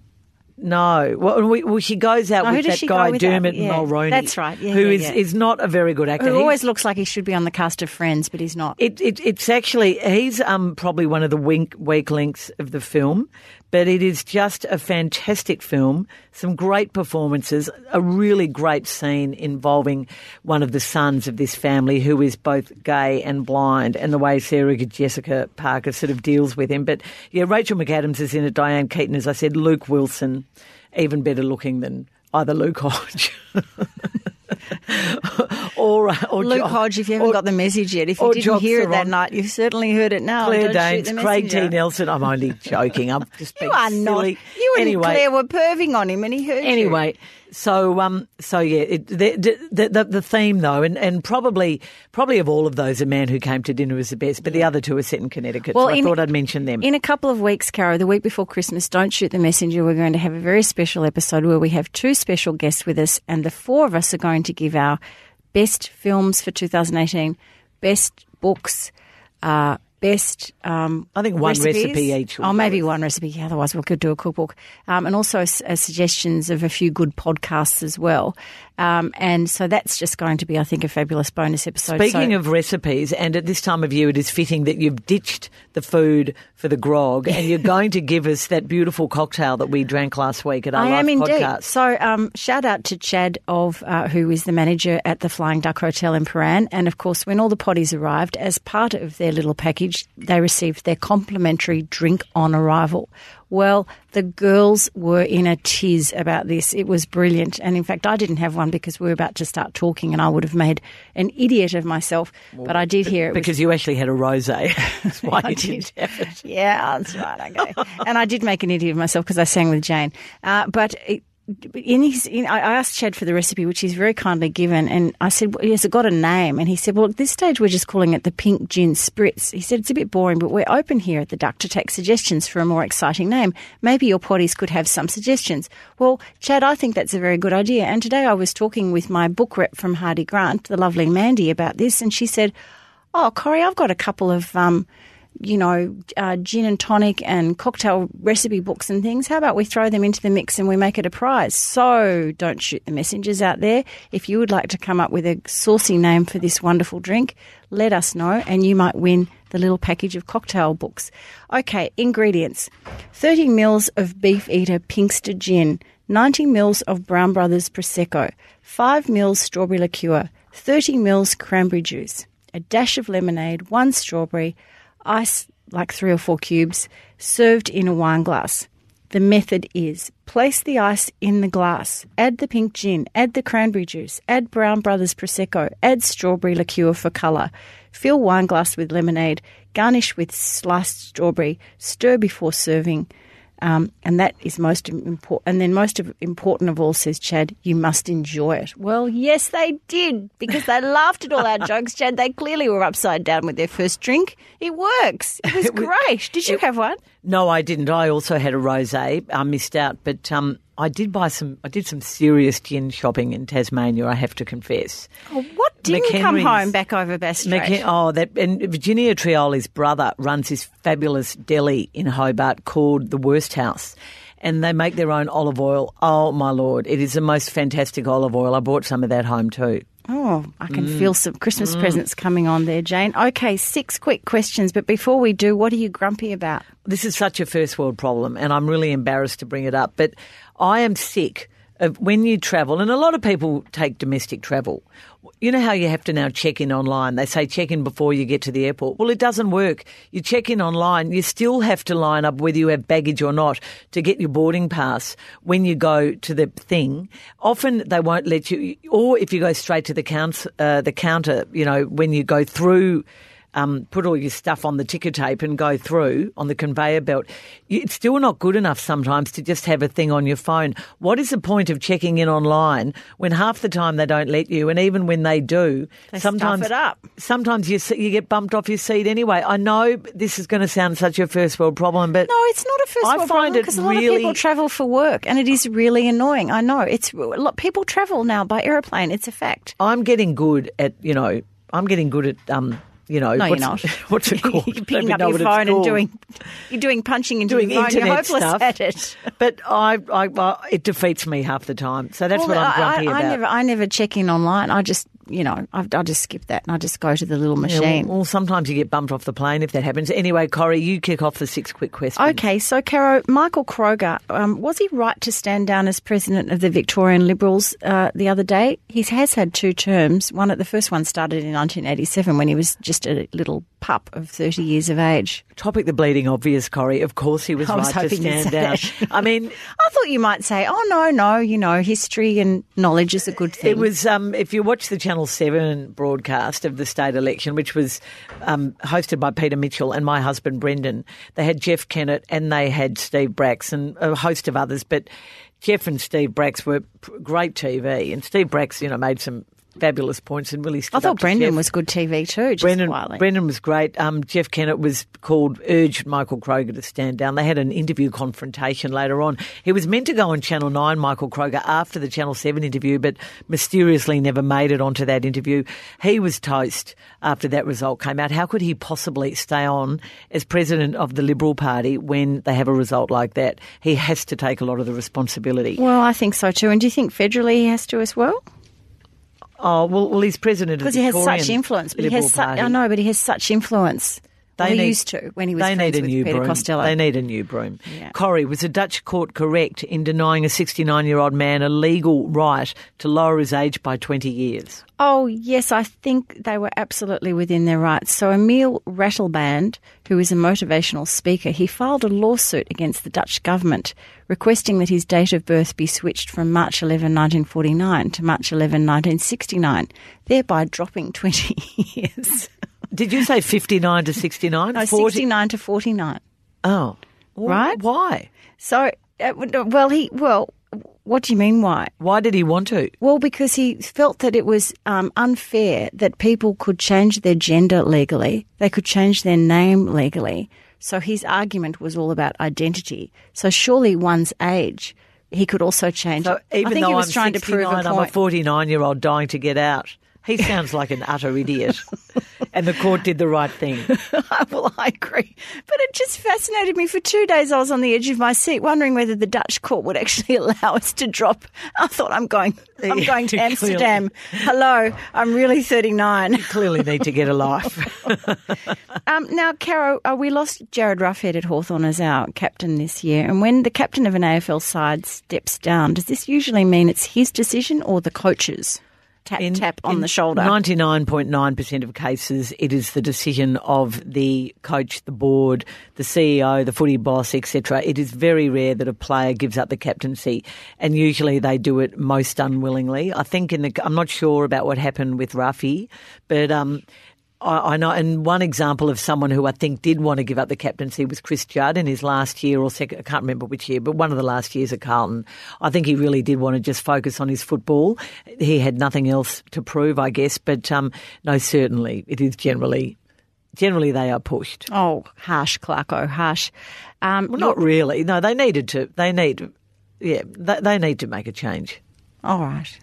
No, well, we, well, she goes out No, with that guy with? Dermot Yeah, Mulroney. that's right. Yeah, who yeah, is yeah. is not a very good actor. Who always looks like he should be on the cast of Friends, but he's not. it, it, it's actually he's um, probably one of the weak, weak links of the film, but it is just a fantastic film. Some great performances, a really great scene involving one of the sons of this family who is both gay and blind, and the way Sarah Jessica Parker sort of deals with him. But yeah, Rachel McAdams is in it. Diane Keaton, as I said, Luke Wilson, even better looking than either Luke Hodge. or, or Luke Jo- Hodge, if you haven't or- got the message yet, if you didn't hear it that night, you've certainly heard it now. Claire Danes, Craig T. Nelson. I'm only joking. I'm just being You are not. silly. You and anyway, Claire were perving on him, and he heard you. Anyway, so um, so yeah, it, the, the the the theme though, and, and probably probably of all of those, a man who came to dinner was the best, but the other two are set in Connecticut. so I in- thought I'd mention them. In a couple of weeks, Caro, the week before Christmas, Don't Shoot the Messenger, we're going to have a very special episode where we have two special guests with us, and the four of us are going to give our best films for 2018, best books, uh, best. Um, I think one recipes. recipe each Oh, maybe one recipe. yeah, Otherwise, we could do a cookbook, um, and also uh, suggestions of a few good podcasts as well. Um, and so that's just going to be, I think, a fabulous bonus episode. Speaking So- of recipes, and at this time of year, it is fitting that you've ditched the food for the grog, and you're going to give us that beautiful cocktail that we drank last week at our I live am indeed. podcast. So, um, shout out to Chad of uh, who is the manager at the Flying Duck Hotel in Prahran, and of course, when all the potties arrived, as part of their little package, they received their complimentary drink on arrival. Well, the girls were in a tiz about this. It was brilliant, and in fact, I didn't have one because we were about to start talking, and I would have made an idiot of myself. but I did hear it was because you actually had a rosé. That's why I you did. didn't have it. Yeah, that's right. Okay. and I did make an idiot of myself because I sang with Jane. Uh, but it, in his, in, I asked Chad for the recipe, which he's very kindly given, and I said, well, "Has it got a name?" And he said, "Well, at this stage, we're just calling it the Pink Gin Spritz." He said, "It's a bit boring, but we're open here at the Duck to take suggestions for a more exciting name. Maybe your potties could have some suggestions." Well, Chad, I think that's a very good idea. And today I was talking with my book rep from Hardie Grant, the lovely Mandy, about this, and she said, "Oh, Corrie, I've got a couple of." Um, you know, uh, gin and tonic and cocktail recipe books and things. How about we throw them into the mix and we make it a prize? So don't shoot the messengers out there. If you would like to come up with a saucy name for this wonderful drink, let us know and you might win the little package of cocktail books. Okay, ingredients 30 mils of Beefeater Pinkster gin, 90 mils of Brown Brothers Prosecco, 5 mils strawberry liqueur, 30 mils cranberry juice, a dash of lemonade, one strawberry, ice like three or four cubes, served in a wine glass. The method is Place the ice in the glass. Add the pink gin. Add the cranberry juice. Add Brown Brothers Prosecco. Add strawberry liqueur for colour. Fill wine glass with lemonade. Garnish with sliced strawberry. Stir before serving. Um, and that is most important. And then, most of, important of all, says Chad, you must enjoy it. Well, yes, they did because they laughed at all our jokes, Chad. They clearly were upside down with their first drink. It works. It was great. Did you it- have one? No, I didn't. I also had a rosé. I missed out, but um, I did buy some. I did some serious gin shopping in Tasmania. I have to confess. Oh, what didn't come home back over Bass Strait? McKen- oh, that and Virginia Trioli's brother runs this fabulous deli in Hobart called the Wursthaus, and they make their own olive oil. Oh my lord, it is the most fantastic olive oil. I bought some of that home too. Oh, I can Mm. feel some Christmas presents coming on there, Jane. Okay, six quick questions, but before we do, what are you grumpy about? This is such a first world problem, and I'm really embarrassed to bring it up. But I am sick of when you travel, and a lot of people take domestic travel. You know how you have to now check in online? They say check in before you get to the airport. Well, it doesn't work. You check in online, you still have to line up whether you have baggage or not to get your boarding pass when you go to the thing. Often they won't let you, or if you go straight to the, count, uh, the counter, you know, when you go through um, put all your stuff on the ticker tape and go through on the conveyor belt. It's still not good enough sometimes to just have a thing on your phone. What is the point of checking in online when half the time they don't let you, and even when they do, They stuff sometimes it up. Sometimes you you get bumped off your seat anyway. I know this is going to sound such a first world problem, but No, it's not a first I world find problem because a lot really- of people travel for work, and it is really annoying. I know it's people travel now by aeroplane. It's a fact. I'm getting good at you know I'm getting good at um you know No, you're what's, not. what's it called? you're picking up your phone and doing you're doing punching into doing your phone. You're hopeless stuff. at it. But I, I, well, it defeats me half the time. So that's what I'm grumpy I, I about. never, I never check in online. I just, you know, I, I just skip that and I just go to the little Yeah, machine. well, well, sometimes you get bumped off the plane if that happens. Anyway, Corrie, you kick off the six quick questions. Okay, so Caro, Michael Kroger, um, was he right to stand down as president of the Victorian Liberals uh, the other day? He has had two terms. One, at the first one started in 1987 when he was just a little pup of 30 years of age. Topic the bleeding obvious, Corrie. Of course, he was I was right to stand that. I mean, I thought you might say, "Oh no, no, you know, history and knowledge is a good thing." It was um, if you watch the Channel Seven broadcast of the state election, which was um, hosted by Peter Mitchell and my husband Brendan. They had Jeff Kennett and they had Steve Bracks and a host of others, but Jeff and Steve Bracks were great TV, and Steve Bracks, you know, made some fabulous points and really. I thought Brendan was good TV too. Just Brendan. Brendan was great. Um, Jeff Kennett was called, urged Michael Kroger to stand down. They had an interview confrontation later on. He was meant to go on Channel 9, Michael Kroger, after the Channel 7 interview, but mysteriously never made it onto that interview. He was toast after that result came out. How could he possibly stay on as president of the Liberal Party when they have a result like that? He has to take a lot of the responsibility. Well, I think so too. And do you think federally he has to as well? Oh, well, well he's president of Because he has such influence. But he has Party. I know, but he has such influence. Well, he need- used to when he was they need a with new Peter broom. Costello. They need a new broom. Yeah. Corrie, was a Dutch court correct in denying a 69 year old man a legal right to lower his age by 20 years? Oh, yes, I think they were absolutely within their rights. So Emile Ratelband, who is a motivational speaker, he filed a lawsuit against the Dutch government requesting that his date of birth be switched from March 11, 1949 to March 11, 1969, thereby dropping 20 years. Did you say 59 to 69? No, 40 69 to 49. Oh. Well, Right? Why? So, uh, well, he, well, what do you mean why? Why did he want to? Well, because he felt that it was um, unfair that people could change their gender legally, they could change their name legally. So his argument was all about identity. So surely one's age, he could also change. So even I think though he was I'm trying to 69, prove a I'm a 49 year old dying to get out. He sounds like an utter idiot. and the court did the right thing. well, I agree. But it just fascinated me. For two days, I was on the edge of my seat, wondering whether the Dutch court would actually allow us to drop. I thought, I'm going, I'm going to. Amsterdam. Hello, I'm really 39. You Clearly need to get a life. Um, now, Caro, uh, we lost Jarryd Roughead at Hawthorn as our captain this year. And when the captain of an AFL side steps down, does this usually mean it's his decision or the coach's? Tap tap on the shoulder. Ninety-nine point nine percent of cases, it is the decision of the coach, the board, the CEO, the footy boss, etc. It is very rare that a player gives up the captaincy, and usually they do it most unwillingly. I think in the I'm not sure about what happened with Roughy, but um, I, I know, and one example of someone who I think did want to give up the captaincy was Chris Judd in his last year or second, I can't remember which year, but one of the last years at Carlton. I think he really did want to just focus on his football. He had nothing else to prove, I guess, but um, no, certainly it is generally, generally they are pushed. Oh, harsh, Clarko, harsh. Um, Well, not really. No, they needed to, they need, yeah, they, they need to make a change. All right.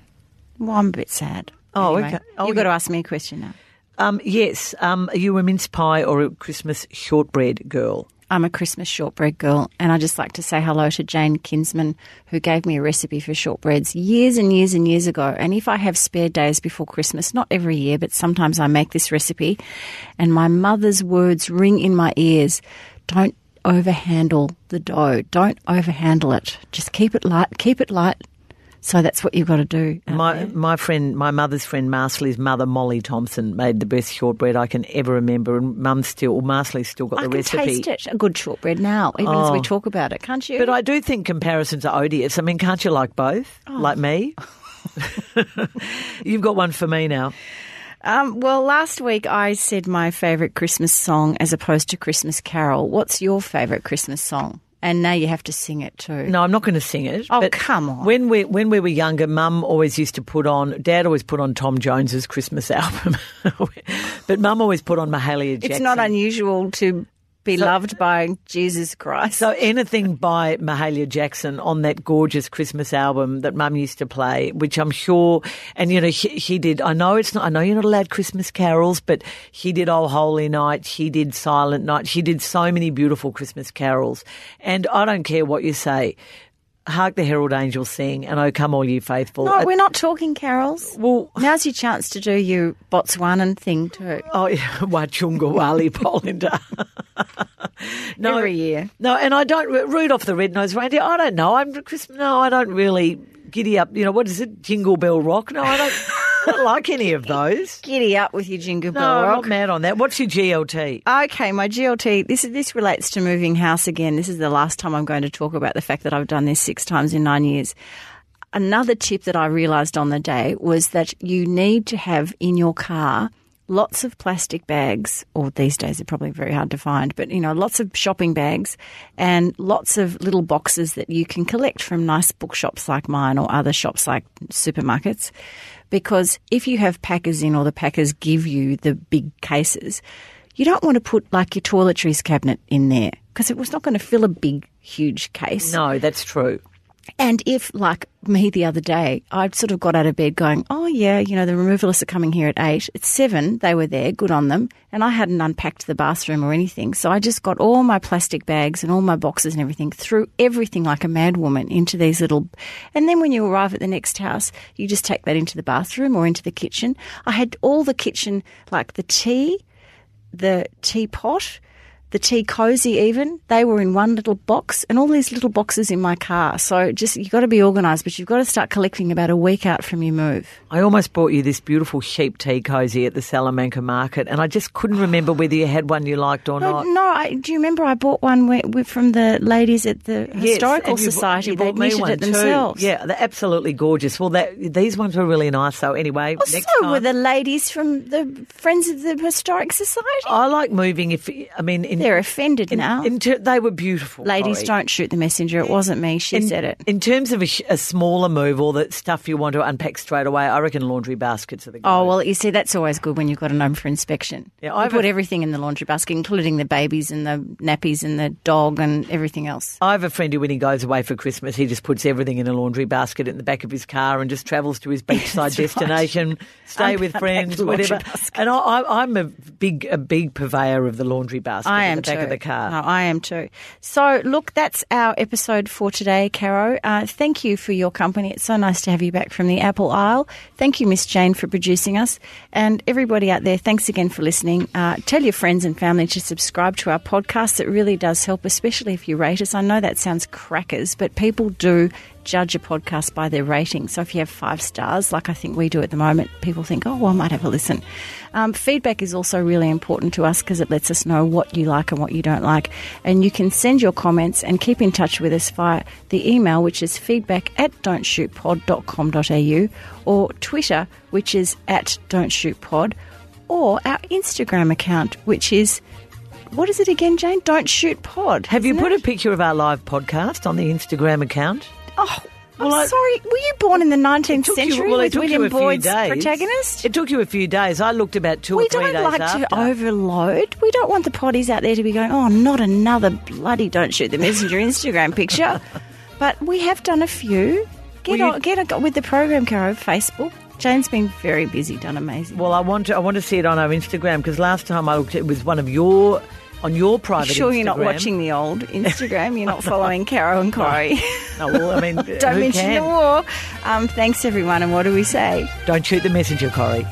Well, I'm a bit sad. Oh, Anyway, okay. Oh, You've got to ask me a question now. Um, yes, um, are you a mince pie or a Christmas shortbread girl? I'm a Christmas shortbread girl, and I just like to say hello to Jane Kinsman, who gave me a recipe for shortbreads years and years and years ago. And if I have spare days before Christmas, not every year, but sometimes I make this recipe, and my mother's words ring in my ears don't overhandle the dough, don't overhandle it. Just keep it light, keep it light. So that's what you've got to do. My there. my friend, my mother's friend, Marsley's mother, Molly Thompson, made the best shortbread I can ever remember, and Mum still, Marsley's still got I the can recipe. taste it, a good shortbread now, even as we Oh. talk about it, can't you? But I do think comparisons are odious. I mean, can't you like both, Oh. like me? You've got one for me now. Um, well, last week I said my favourite Christmas song as opposed to Christmas Carol. What's your favourite Christmas song? And now you have to sing it too. No, I'm not going to sing it. Oh, but come on. When we when we were younger, Mum always used to put on. Dad always put on Tom Jones's Christmas album, but Mum always put on Mahalia Jackson. It's not unusual to be loved by Jesus Christ. So anything by Mahalia Jackson on that gorgeous Christmas album that Mum used to play, which I'm sure, and you know, she, she did. I know it's not. I know you're not allowed Christmas carols, but she did "Oh Holy Night." She did "Silent Night." She did so many beautiful Christmas carols, and I don't care what you say. Hark the herald angels sing, and oh come all you faithful. no, we're not talking carols. well, Now's your chance to do your Botswanan thing too. Oh, yeah, Wachunga Wali Polinda. no, Every year. No, and I don't, Rudolph the Red-Nosed Reindeer, I don't know. I'm, Chris, no, I don't really giddy up, you know, what is it, Jingle Bell Rock? No, I don't, don't like any of those. Giddy up with your jingle No, bell I'm not mad on that. What's your GLT? Okay, my GLT. This is this relates to moving house again. This is the last time I'm going to talk about the fact that I've done this six times in nine years. Another tip that I realised on the day was that you need to have in your car lots of plastic bags, or these days they're probably very hard to find, but you know, lots of shopping bags and lots of little boxes that you can collect from nice bookshops like mine or other shops like supermarkets. Because if you have packers in or the packers give you the big cases, you don't want to put like your toiletries cabinet in there because it was not going to fill a big, huge case. No, that's true. And if, like me the other day, I'd sort of got out of bed going, oh, yeah, you know, the removalists are coming here at eight. At seven, they were there, good on them. And I hadn't unpacked the bathroom or anything. So I just got all my plastic bags and all my boxes and everything, threw everything like a madwoman into these little. And then when you arrive at the next house, you just take that into the bathroom or into the kitchen. I had all the kitchen, like the tea, the teapot, the tea cozy even they were in one little box and all these little boxes in my car so just you've got to be organised but you've got to start collecting about a week out from your move I almost bought you this beautiful sheep tea cozy at the Salamanca market, and I just couldn't remember whether you had one you liked or no, not. no I, do you remember I bought one where, where- from the ladies at the Yes, Historical you Society you they knitted it too. themselves Yeah, they're absolutely gorgeous. Well, that, these ones were really nice. Oh, so anyway, Well, so time, were the ladies from the Friends of the Historic Society. I like moving. If I mean, in, They're offended in, now. in ter- they were beautiful. ladies, Corrie. don't shoot the messenger. It wasn't me. She In, said it. in terms of a, sh- a smaller move or the stuff you want to unpack straight away, I reckon laundry baskets are the. Oh well, you see, that's always good when you've got an home for inspection. Yeah, I put a- everything in the laundry basket, including the babies and the nappies and the dog and everything else. I have a friend who, when he goes away for Christmas, he just puts everything in a laundry basket in the back of his car and just travels to his beachside That's right. destination, stay with friends, whatever. basket. And I, I, I'm a big, a big purveyor of the laundry basket I am the back too. of the car. No, I am too. So, look, that's our episode for today, Caro. Uh, thank you for your company. It's so nice to have you back from the Apple Isle. Thank you, Miss Jane, for producing us. And everybody out there, thanks again for listening. Uh, tell your friends and family to subscribe to our podcast. It really does help, especially if you rate us. I know that sounds crackers, but people do judge a podcast by their rating. So if you have five stars, like I think we do at the moment, people think, oh, well, I might have a listen. Um, feedback is also really important to us because it lets us know what you like and what you don't like. And you can send your comments and keep in touch with us via the email, which is feedback at don'tshootpod.com.au or Twitter, which is at don'tshootpod, or our Instagram account, which is what is it again, Jane? Don't shoot pod. Have you put it? a picture of our live podcast on the Instagram account? Oh, I'm Well, I- sorry. Were you born in the 19th took you- century well, it with took you William a few Boyd's days. protagonist? It took you a few days. I looked about two we or 3 days. We don't like after. to overload. We don't want the potties out there to be going, oh, not another bloody don't shoot the messenger Instagram picture. But we have done a few. Get Well, on, get on with the program, Caro. Facebook. Jane's been very busy, done amazing. well, I want to. I want to see it on our Instagram because last time I looked, it was one of your on your private. sure you're not watching the old Instagram. You're not following Caro and Corrie. No, well, I mean, Don't mention can? the war. Um, thanks, everyone. And what do we say? Don't shoot the messenger, Corrie.